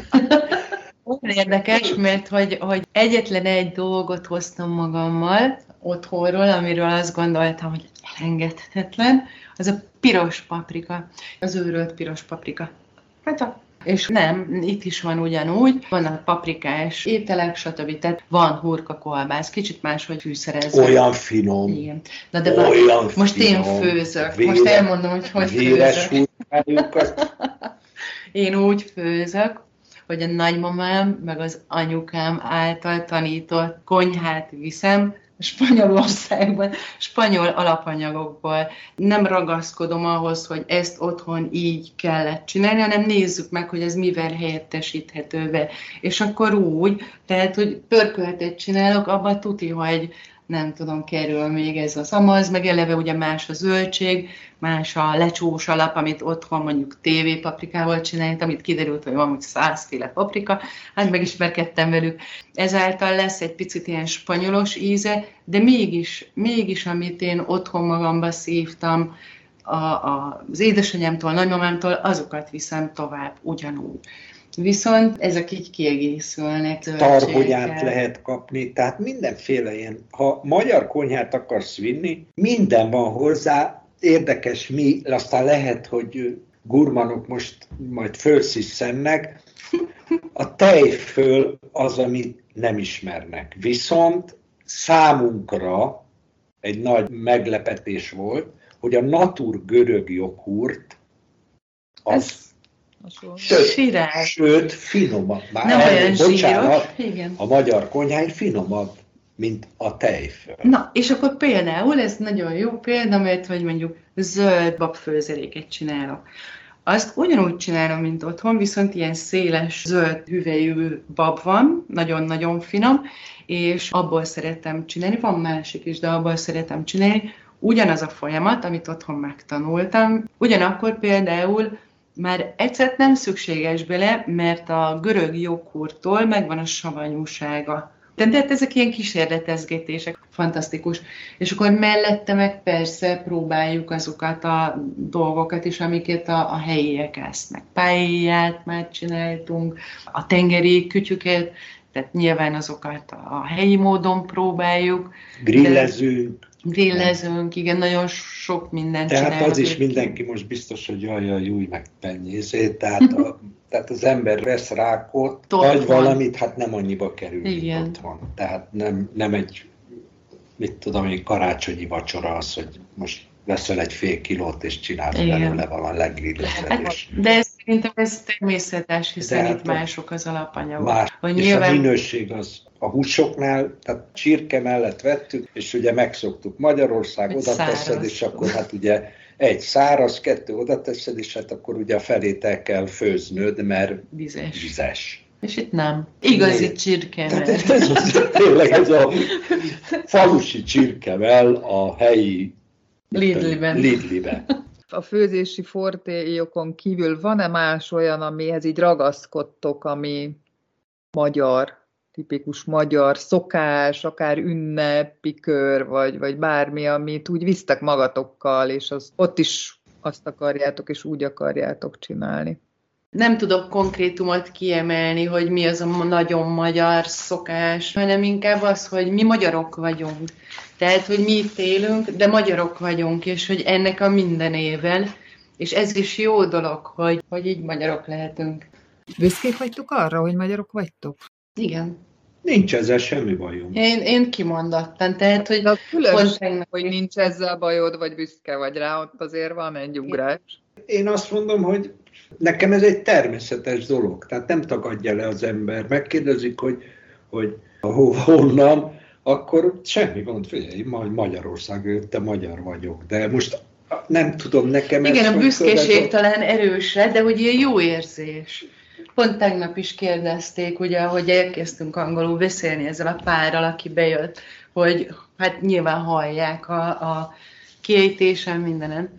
Olyan érdekes, mert hogy, hogy egyetlen egy dolgot hoztam magammal otthonról, amiről azt gondoltam, hogy elengedhetetlen, az a piros paprika, az őrölt piros paprika. Hát a és nem, itt is van ugyanúgy, vannak paprikás ételek, stb. Tehát van hurka kolbász, kicsit máshogy fűszerezve. Olyan finom. Igen. Na de Olyan most finom. én főzök. Véres, most elmondom, hogy hogy főzök. én úgy főzök, hogy a nagymamám meg az anyukám által tanított konyhát viszem, Spanyolországban, spanyol alapanyagokból. Nem ragaszkodom ahhoz, hogy ezt otthon így kellett csinálni, hanem nézzük meg, hogy ez mivel helyettesíthető be. És akkor úgy, tehát, hogy pörköltet csinálok, abban tuti, hogy nem tudom, kerül még ez az amaz, meg eleve ugye más a zöldség, más a lecsós alap, amit otthon mondjuk TV paprikával csinálják, amit kiderült, hogy van úgy százféle paprika, hát megismerkedtem velük. Ezáltal lesz egy picit ilyen spanyolos íze, de mégis, mégis amit én otthon magamba szívtam, a, a, az édesanyámtól, nagymamámtól, azokat viszem tovább ugyanúgy. Viszont ezek így kiegészülnek. Tarhonyát lehet kapni, tehát mindenféle ilyen. Ha magyar konyhát akarsz vinni, minden van hozzá, érdekes mi, aztán lehet, hogy gurmanok most majd fölsziszennek, a tejföl az, amit nem ismernek. Viszont számunkra egy nagy meglepetés volt, hogy a natur görög joghurt az Ez Sőt, sőt finomabb. Már nem olyan bocsánat, zsíros. Igen. a magyar konyhány finomabb, mint a tejföl. Na, és akkor például, ez nagyon jó példa, mert hogy mondjuk zöld babfőzeléket csinálok. Azt ugyanúgy csinálom, mint otthon, viszont ilyen széles, zöld hüvelyű bab van, nagyon-nagyon finom, és abból szeretem csinálni, van másik is, de abból szeretem csinálni, ugyanaz a folyamat, amit otthon megtanultam. Ugyanakkor például már egyszer nem szükséges bele, mert a görög joghurtól megvan a savanyúsága. Tehát ezek ilyen kísérletezgetések, fantasztikus. És akkor mellette meg persze próbáljuk azokat a dolgokat is, amiket a, a helyiek esznek. Pályát már csináltunk, a tengeri kütyüket, tehát nyilván azokat a helyi módon próbáljuk. Grillezünk. Grillezünk, igen, nagyon sok mindent Tehát csinálunk. az is mindenki most biztos, hogy jaj, jaj, júj, meg pennyészét, tehát, a, tehát az ember vesz rákot, vagy van. valamit, hát nem annyiba kerül, Igen. mint otthon. Tehát nem, nem egy, mit tudom én, karácsonyi vacsora az, hogy most veszel egy fél kilót, és csinálsz Igen. belőle valami legrillezed, Hát, és de ez szerintem ez természetes, hiszen itt hát mások az alapanyagok. más. Hogy és nyilván- a minőség az a húsoknál, tehát csirke mellett vettük, és ugye megszoktuk Magyarország, Hogy oda teszed, és akkor hát ugye egy száraz, kettő oda teszed, és hát akkor ugye a felét el kell főznöd, mert Vizes. vizes. És itt nem. Igazi Miért? csirke. Tehát ez az, tényleg ez a falusi csirkevel a helyi Lidliben. Lidliben. A főzési fortéjokon kívül van-e más olyan, amihez így ragaszkodtok, ami magyar, tipikus magyar szokás, akár ünnepi kör, vagy, vagy bármi, amit úgy visztek magatokkal, és az, ott is azt akarjátok, és úgy akarjátok csinálni. Nem tudok konkrétumot kiemelni, hogy mi az a nagyon magyar szokás, hanem inkább az, hogy mi magyarok vagyunk. Tehát, hogy mi itt élünk, de magyarok vagyunk, és hogy ennek a mindenével, és ez is jó dolog, hogy, hogy így magyarok lehetünk. Büszkék vagytok arra, hogy magyarok vagytok? Igen. Nincs ezzel semmi bajunk. Én, én kimondottan, tehát, hogy pont tegnap, hogy nincs ezzel bajod, vagy büszke vagy rá, ott azért van egy ugrás. Én azt mondom, hogy nekem ez egy természetes dolog, tehát nem tagadja le az ember. Megkérdezik, hogy, hogy ho- honnan, akkor semmi gond, figyelj, majd Magyarország, te magyar vagyok, de most nem tudom, nekem. Igen, a hogy büszkeség ez a- talán erősre, de hogy ilyen jó érzés. Pont tegnap is kérdezték, ugye, hogy elkezdtünk angolul beszélni ezzel a párral, aki bejött, hogy hát nyilván hallják a, a kiejtésen mindenen,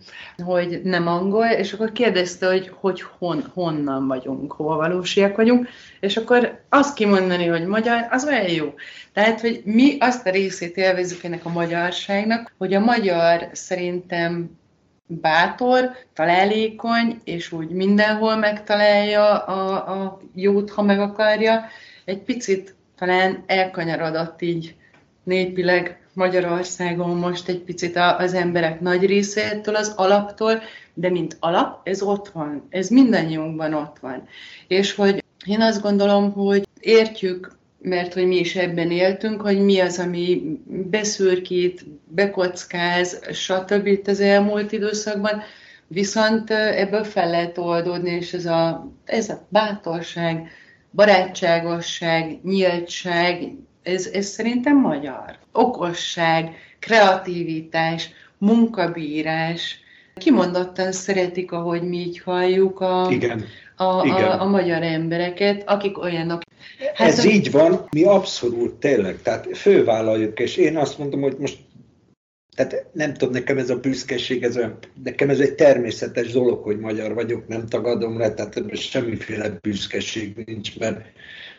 hogy nem angol, és akkor kérdezte, hogy, hogy hon, honnan vagyunk, hol valósiak vagyunk, és akkor azt kimondani, hogy magyar, az olyan jó. Tehát, hogy mi azt a részét élvezzük ennek a magyarságnak, hogy a magyar szerintem bátor, találékony, és úgy mindenhol megtalálja a, a jót, ha meg akarja. Egy picit talán elkanyarodott így népileg Magyarországon most egy picit az emberek nagy részétől, az alaptól, de mint alap, ez ott van, ez mindannyiunkban ott van. És hogy én azt gondolom, hogy értjük, mert hogy mi is ebben éltünk, hogy mi az, ami beszürkít, bekockáz, stb. itt az elmúlt időszakban, viszont ebből fel lehet oldódni, és ez a, ez a bátorság, barátságosság, nyíltság, ez, ez szerintem magyar. Okosság, kreativitás, munkabírás. Kimondottan szeretik, ahogy mi így halljuk a, Igen, a, igen. a, a magyar embereket, akik olyanok. hát ez a- így van, mi abszolút tényleg, tehát fővállaljuk, és én azt mondom, hogy most tehát nem tudom, nekem ez a büszkeség, ez olyan, nekem ez egy természetes dolog, hogy magyar vagyok, nem tagadom le, tehát semmiféle büszkeség nincs, mert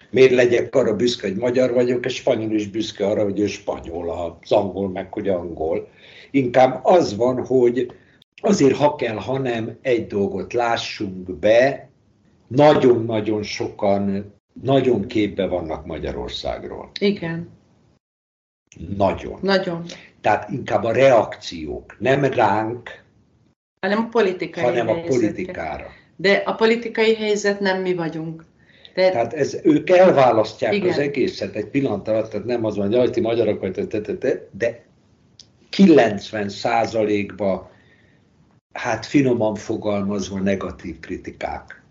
miért legyek arra büszke, hogy magyar vagyok, és spanyol is büszke arra, hogy ő spanyol, az angol meg, hogy angol. Inkább az van, hogy azért ha kell, ha nem, egy dolgot lássunk be, nagyon-nagyon sokan nagyon képbe vannak Magyarországról. Igen, Nagyon. nagyon. Tehát inkább a reakciók, nem ránk, Hanem a politikai hanem a politikára. De a politikai helyzet nem mi vagyunk. Tehát, Tehát ez, ők elválasztják Igen. az egészet egy pillanat alatt, tehát nem az van, hogy jaj, ti magyarok te, de 90 százalékban, hát finoman fogalmazva negatív kritikák.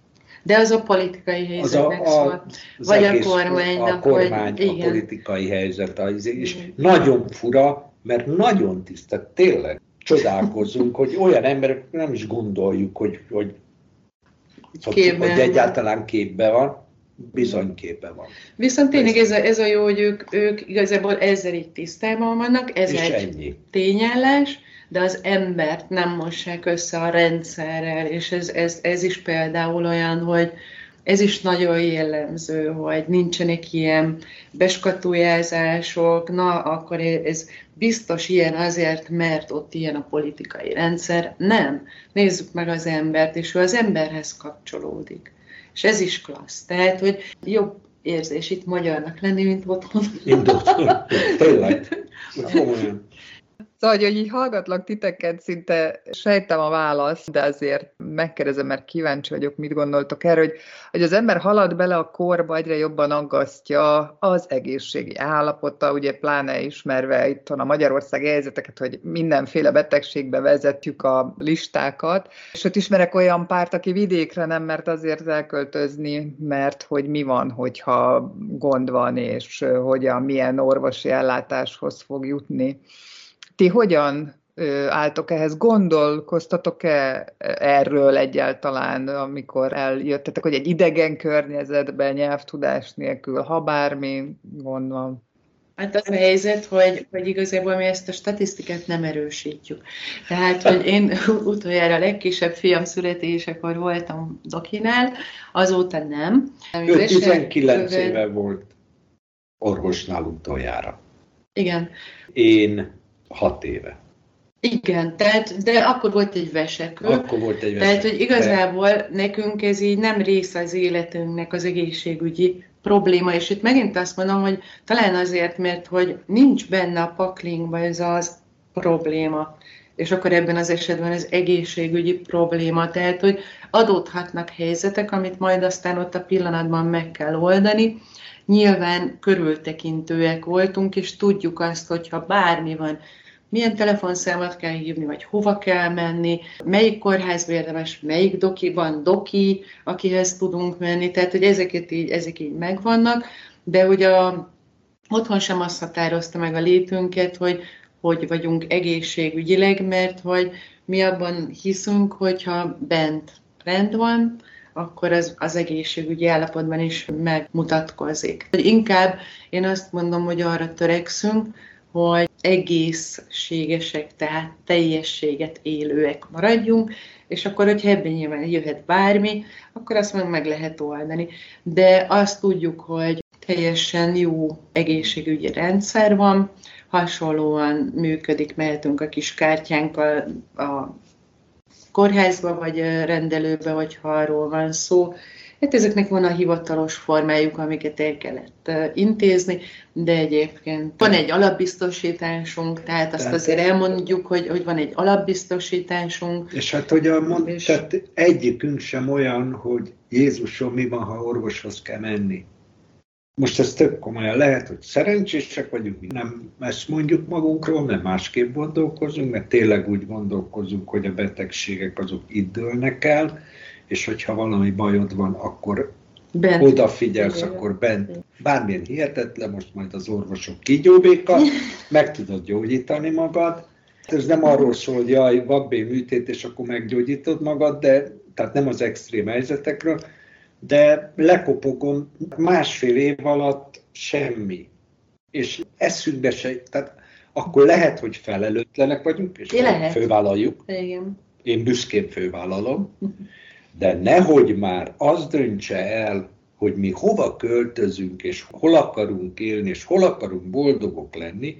de az a politikai Az a, helyzetnek a, szól. Vagy a egész- kormánynak, a kormány, vagy- a igen. politikai helyzet, az, és Igen. nagyon fura, mert nagyon tiszta, tényleg csodálkozunk, hogy olyan emberek nem is gondoljuk, hogy, hogy, hogy, hogy egyáltalán képben van, bizonyképe van. Viszont tényleg ez a, ez a jó, hogy ők, ők igazából ezzel itt tisztában vannak, ez És egy ennyi. tényállás, de az embert nem mossák össze a rendszerrel, és ez, ez, ez is például olyan, hogy ez is nagyon jellemző, hogy nincsenek ilyen beskatujázások, na akkor ez biztos ilyen azért, mert ott ilyen a politikai rendszer. Nem. Nézzük meg az embert, és ő az emberhez kapcsolódik. És ez is klassz. Tehát, hogy jobb érzés itt magyarnak lenni, mint otthon. Otthon. Tényleg. Komolyan. Szóval, hogy így hallgatlak titeket, szinte sejtem a választ, de azért megkérdezem, mert kíváncsi vagyok, mit gondoltok erről, hogy, hogy az ember halad bele a korba, egyre jobban aggasztja az egészségi állapota, ugye pláne ismerve itt a Magyarország helyzeteket, hogy mindenféle betegségbe vezetjük a listákat, ott ismerek olyan párt, aki vidékre nem mert azért elköltözni, mert hogy mi van, hogyha gond van, és hogyan, milyen orvosi ellátáshoz fog jutni. Ti hogyan álltok ehhez? Gondolkoztatok-e erről egyáltalán, amikor eljöttetek, hogy egy idegen környezetben nyelvtudás nélkül, ha bármi gond van? Hát az a helyzet, hogy, hogy igazából mi ezt a statisztikát nem erősítjük. Tehát, hogy én utoljára a legkisebb fiam születésekor voltam dokinál, azóta nem. Ő 19 éve volt orvosnál utoljára. Igen. Én hat éve. Igen, tehát, de akkor volt egy vesekő. Akkor volt egy vesekő. Tehát, hogy igazából de... nekünk ez így nem része az életünknek az egészségügyi probléma, és itt megint azt mondom, hogy talán azért, mert hogy nincs benne a paklingban ez az probléma, és akkor ebben az esetben az egészségügyi probléma, tehát, hogy adódhatnak helyzetek, amit majd aztán ott a pillanatban meg kell oldani. Nyilván körültekintőek voltunk, és tudjuk azt, hogyha bármi van, milyen telefonszámot kell hívni, vagy hova kell menni, melyik kórházba érdemes, melyik dokiban doki, akihez tudunk menni, tehát hogy ezeket így, ezek így megvannak, de hogy a, otthon sem azt határozta meg a létünket, hogy hogy vagyunk egészségügyileg, mert hogy mi abban hiszünk, hogyha bent rend van, akkor az, az egészségügyi állapotban is megmutatkozik. Inkább én azt mondom, hogy arra törekszünk, hogy egészségesek, tehát teljességet élőek maradjunk, és akkor, hogyha ebben nyilván jöhet bármi, akkor azt meg, meg lehet oldani. De azt tudjuk, hogy teljesen jó egészségügyi rendszer van, hasonlóan működik, mehetünk a kis kártyánkkal a kórházba, vagy rendelőbe, vagy ha arról van szó, Hát ezeknek van a hivatalos formájuk, amiket el kellett intézni, de egyébként van egy alapbiztosításunk, tehát azt tehát azért elmondjuk, hogy, hogy van egy alapbiztosításunk. És hát, hogy a mond, és... tehát egyikünk sem olyan, hogy Jézusom, mi van, ha orvoshoz kell menni. Most ez tök komolyan lehet, hogy szerencsések vagyunk, nem ezt mondjuk magunkról, nem másképp gondolkozunk, mert tényleg úgy gondolkozunk, hogy a betegségek azok itt dőlnek el, és hogyha valami bajod van, akkor bent. odafigyelsz, Igen. akkor bent. Bármilyen hihetetlen, most majd az orvosok kigyóbéka, meg tudod gyógyítani magad. Ez nem arról szól, hogy jaj, vabbé műtét, és akkor meggyógyítod magad, de tehát nem az extrém helyzetekről, de lekopogom másfél év alatt semmi. És eszünkbe se, tehát akkor lehet, hogy felelőtlenek vagyunk, és lehet. fővállaljuk. Igen. Én büszkén fővállalom, de nehogy már az döntse el, hogy mi hova költözünk, és hol akarunk élni, és hol akarunk boldogok lenni,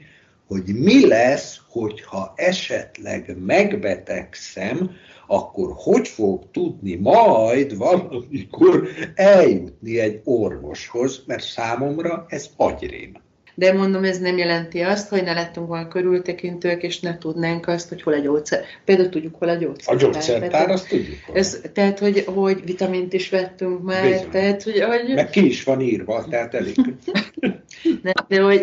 hogy mi lesz, hogyha esetleg megbetegszem, akkor hogy fog tudni majd valamikor eljutni egy orvoshoz, mert számomra ez agyrém de mondom, ez nem jelenti azt, hogy ne lettünk volna körültekintőek, és ne tudnánk azt, hogy hol a gyógyszer. Például tudjuk, hol a gyógyszer. A gyógyszertár, azt tudjuk. Ez, tehát, hogy, hogy vitamint is vettünk már, Bizony. tehát, hogy, hogy... Meg ki is van írva, tehát elég. nem, de hogy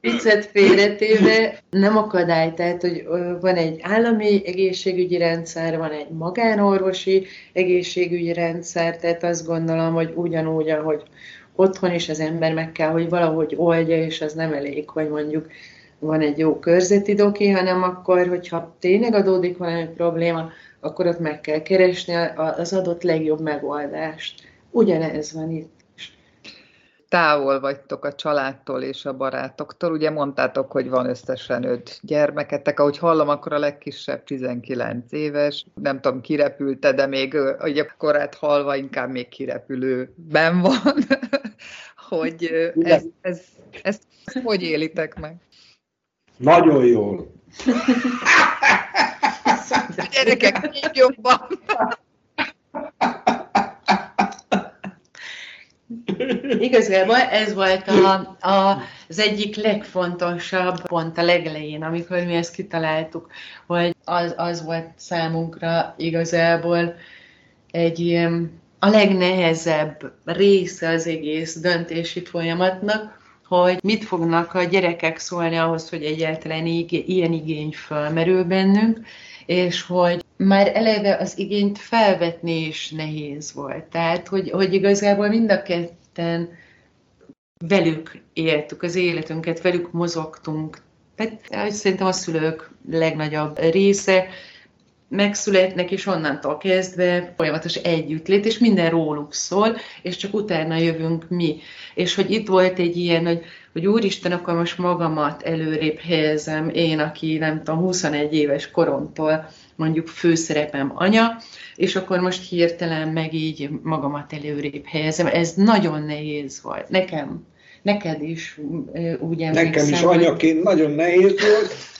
viccet félretéve nem akadály, tehát, hogy van egy állami egészségügyi rendszer, van egy magánorvosi egészségügyi rendszer, tehát azt gondolom, hogy ugyanúgy, ahogy otthon is az ember meg kell, hogy valahogy oldja, és az nem elég, hogy mondjuk van egy jó körzeti doki, hanem akkor, hogyha tényleg adódik valami probléma, akkor ott meg kell keresni az adott legjobb megoldást. Ugyanez van itt. Távol vagytok a családtól és a barátoktól. Ugye mondtátok, hogy van összesen öt gyermeketek, ahogy hallom, akkor a legkisebb 19 éves. Nem tudom, kirepülte, de még ugye korát halva inkább még kirepülőben van. hogy ez, ez, ezt, ezt hogy élitek meg? Nagyon jól. A gyerekek még jobban. Igazából ez volt a, a, az egyik legfontosabb pont a legelején, amikor mi ezt kitaláltuk, hogy az, az volt számunkra igazából egy a legnehezebb része az egész döntési folyamatnak, hogy mit fognak a gyerekek szólni ahhoz, hogy egyáltalán ilyen igény felmerül bennünk, és hogy már eleve az igényt felvetni is nehéz volt. Tehát, hogy, hogy igazából mind a ketten velük éltük az életünket, velük mozogtunk. Tehát szerintem a szülők legnagyobb része megszületnek, és onnantól kezdve folyamatos együttlét, és minden róluk szól, és csak utána jövünk mi. És hogy itt volt egy ilyen, hogy, hogy úristen, akkor most magamat előrébb helyezem, én, aki nem tudom, 21 éves koromtól mondjuk főszerepem anya, és akkor most hirtelen meg így magamat előrébb helyezem. Ez nagyon nehéz volt. Nekem, neked is úgy emlékszem. Nekem is anyaként nagyon nehéz volt,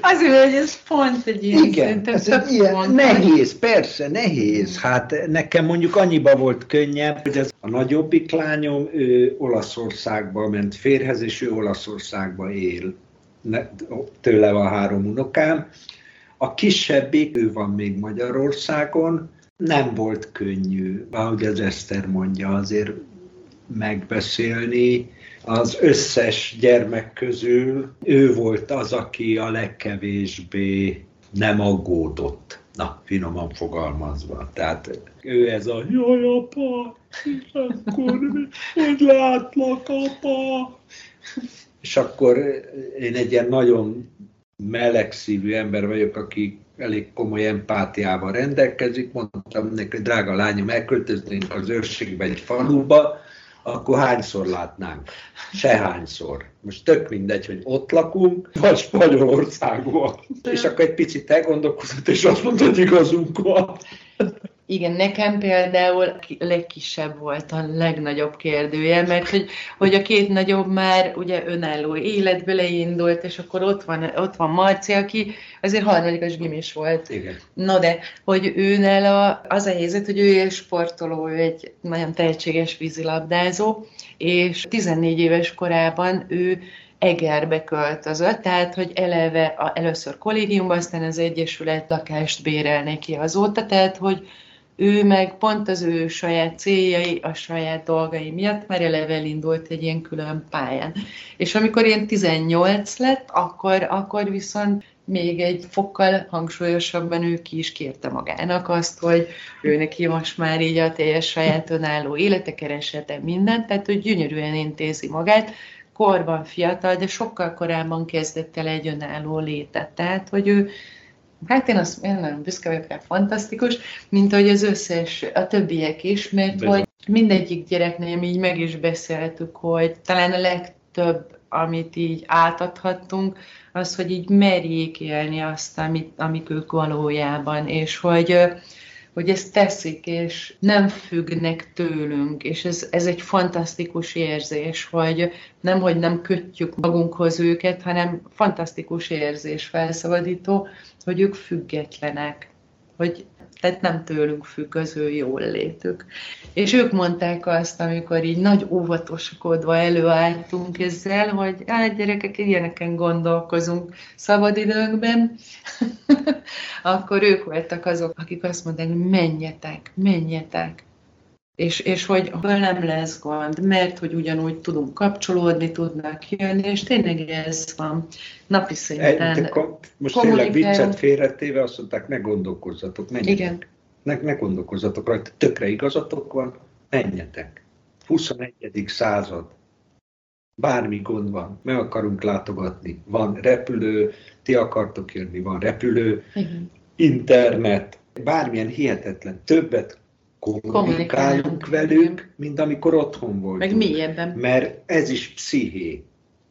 Azért, hogy ez pont egy ilyen, Igen, ez egy ilyen nehéz, persze, nehéz. Hát nekem mondjuk annyiba volt könnyebb, hogy ez a nagyobbik lányom ő Olaszországba ment férhez, és ő Olaszországba él. Tőle van három unokám. A kisebbik, ő van még Magyarországon, nem volt könnyű, ahogy az Eszter mondja, azért megbeszélni, az összes gyermek közül ő volt az, aki a legkevésbé nem aggódott. Na, finoman fogalmazva. Tehát ő ez a jaj, apa, és akkor hogy látlak, apa. És akkor én egy ilyen nagyon melegszívű ember vagyok, aki elég komoly empátiával rendelkezik. Mondtam neki, drága lányom, elköltöznénk az őrségbe egy faluba, akkor hányszor látnánk? Sehányszor. Most tök mindegy, hogy ott lakunk, vagy Spanyolországban. És akkor egy picit elgondolkozott, és azt mondta, hogy igazunk van. Igen, nekem például legkisebb volt a legnagyobb kérdője, mert hogy, hogy a két nagyobb már ugye önálló életbe leindult, és akkor ott van, ott van Marci, aki azért harmadikos gimis volt. Igen. Na de, hogy őnel a, az a helyzet, hogy ő egy sportoló, ő egy nagyon tehetséges vízilabdázó, és 14 éves korában ő Egerbe költözött, tehát hogy eleve a, először kollégiumban, aztán az Egyesület lakást bérel neki azóta, tehát hogy ő meg pont az ő saját céljai, a saját dolgai miatt már eleve elindult egy ilyen külön pályán. És amikor ilyen 18 lett, akkor, akkor viszont még egy fokkal hangsúlyosabban ő ki is kérte magának azt, hogy ő neki most már így a teljes saját önálló élete, keresete mindent, tehát hogy gyönyörűen intézi magát, korban fiatal, de sokkal korábban kezdett el egy önálló létet. Tehát, hogy ő Hát én azt én nagyon büszke vagyok rá, fantasztikus, mint ahogy az összes, a többiek is, mert Bizony. hogy mindegyik gyereknél így meg is beszéltük, hogy talán a legtöbb, amit így átadhattunk, az, hogy így merjék élni azt, amit, amik ők valójában, és hogy hogy ezt teszik, és nem függnek tőlünk, és ez, ez egy fantasztikus érzés, hogy nem, hogy nem kötjük magunkhoz őket, hanem fantasztikus érzés felszabadító, hogy ők függetlenek, hogy tehát nem tőlünk függ az ő jól létük. És ők mondták azt, amikor így nagy óvatoskodva előálltunk ezzel, hogy hát gyerekek, ilyeneken gondolkozunk szabadidőnkben, akkor ők voltak azok, akik azt mondták, menjetek, menjetek, és, és hogy nem lesz gond, mert hogy ugyanúgy tudunk kapcsolódni, tudnak jönni, és tényleg ez van napi szinten. Egy, most tényleg viccet félretéve azt mondták, ne gondolkozzatok, menjetek. Igen. Ne, ne gondolkozzatok rajta, tökre igazatok van, menjetek. 21. század, bármi gond van, meg akarunk látogatni, van repülő, ti akartok jönni, van repülő, Igen. internet, bármilyen hihetetlen, többet kommunikálunk velük, mint amikor otthon voltunk. Meg mélyebben. Mert ez is psziché,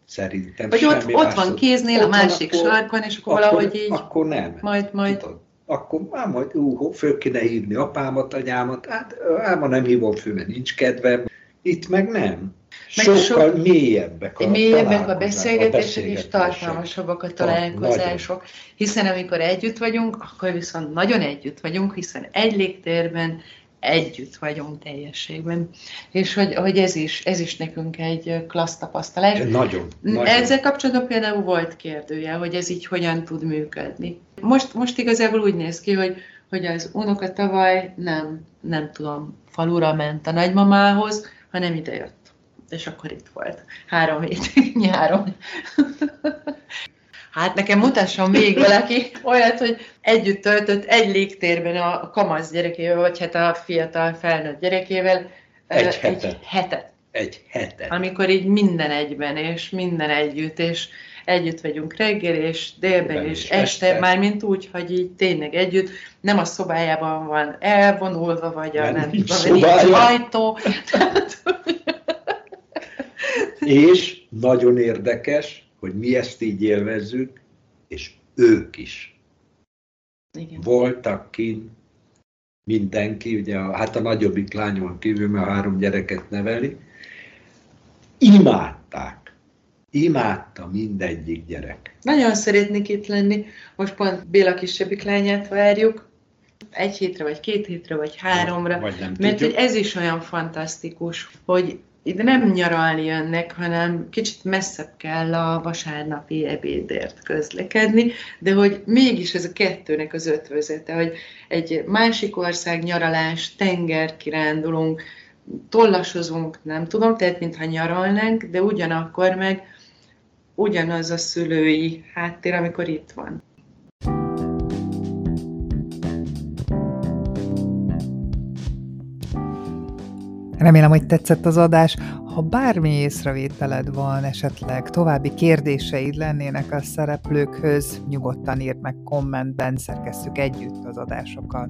szerintem. Vagy ott, ott van kéznél, a másik akkor, sarkon, és akkor, akkor valahogy így... Akkor nem. Majd, majd... Tudod, akkor már majd, ú, föl kéne hívni apámat, anyámat, hát áma nem hívom föl, mert nincs kedvem. Itt meg nem. Meg Sokkal sok, mélyebbek a Mélyebbek a beszélgetések, és tartalmasabbak a találkozások. Hiszen amikor együtt vagyunk, akkor viszont nagyon együtt vagyunk, hiszen egy légtérben, együtt vagyunk teljességben. És hogy, hogy ez, is, ez is nekünk egy klassz tapasztalás. Nagyon, nagyon. Ezzel kapcsolatban például volt kérdője, hogy ez így hogyan tud működni. Most, most igazából úgy néz ki, hogy, hogy az unoka tavaly nem, nem tudom, falura ment a nagymamához, hanem ide jött. És akkor itt volt. Három hétig nyáron. Hát nekem mutasson még valaki olyat, hogy együtt töltött egy légtérben a kamasz gyerekével, vagy hát a fiatal felnőtt gyerekével. Egy hetet. Egy hetet. Egy hetet. Amikor így minden egyben, és minden együtt, és együtt vagyunk reggel, és délben, és, és este, este, már mint úgy, hogy így tényleg együtt, nem a szobájában van elvonulva, vagy a nem tudom, ajtó. és nagyon érdekes, hogy mi ezt így élvezzük, és ők is. Igen. Voltak kint mindenki, ugye a, hát a nagyobbik lányom kívül, mert a három gyereket neveli, imádták. Imádta mindegyik gyerek. Nagyon szeretnék itt lenni. Most pont Béla kisebbik lányát várjuk. Egy hétre, vagy két hétre, vagy háromra. Vagy nem mert hogy ez is olyan fantasztikus, hogy ide nem nyaralni jönnek, hanem kicsit messzebb kell a vasárnapi ebédért közlekedni, de hogy mégis ez a kettőnek az ötvözete, hogy egy másik ország nyaralás, tenger kirándulunk, tollasozunk, nem tudom, tehát mintha nyaralnánk, de ugyanakkor meg ugyanaz a szülői háttér, amikor itt van. Remélem, hogy tetszett az adás. Ha bármi észrevételed van, esetleg további kérdéseid lennének a szereplőkhöz, nyugodtan írd meg kommentben, szerkesszük együtt az adásokat.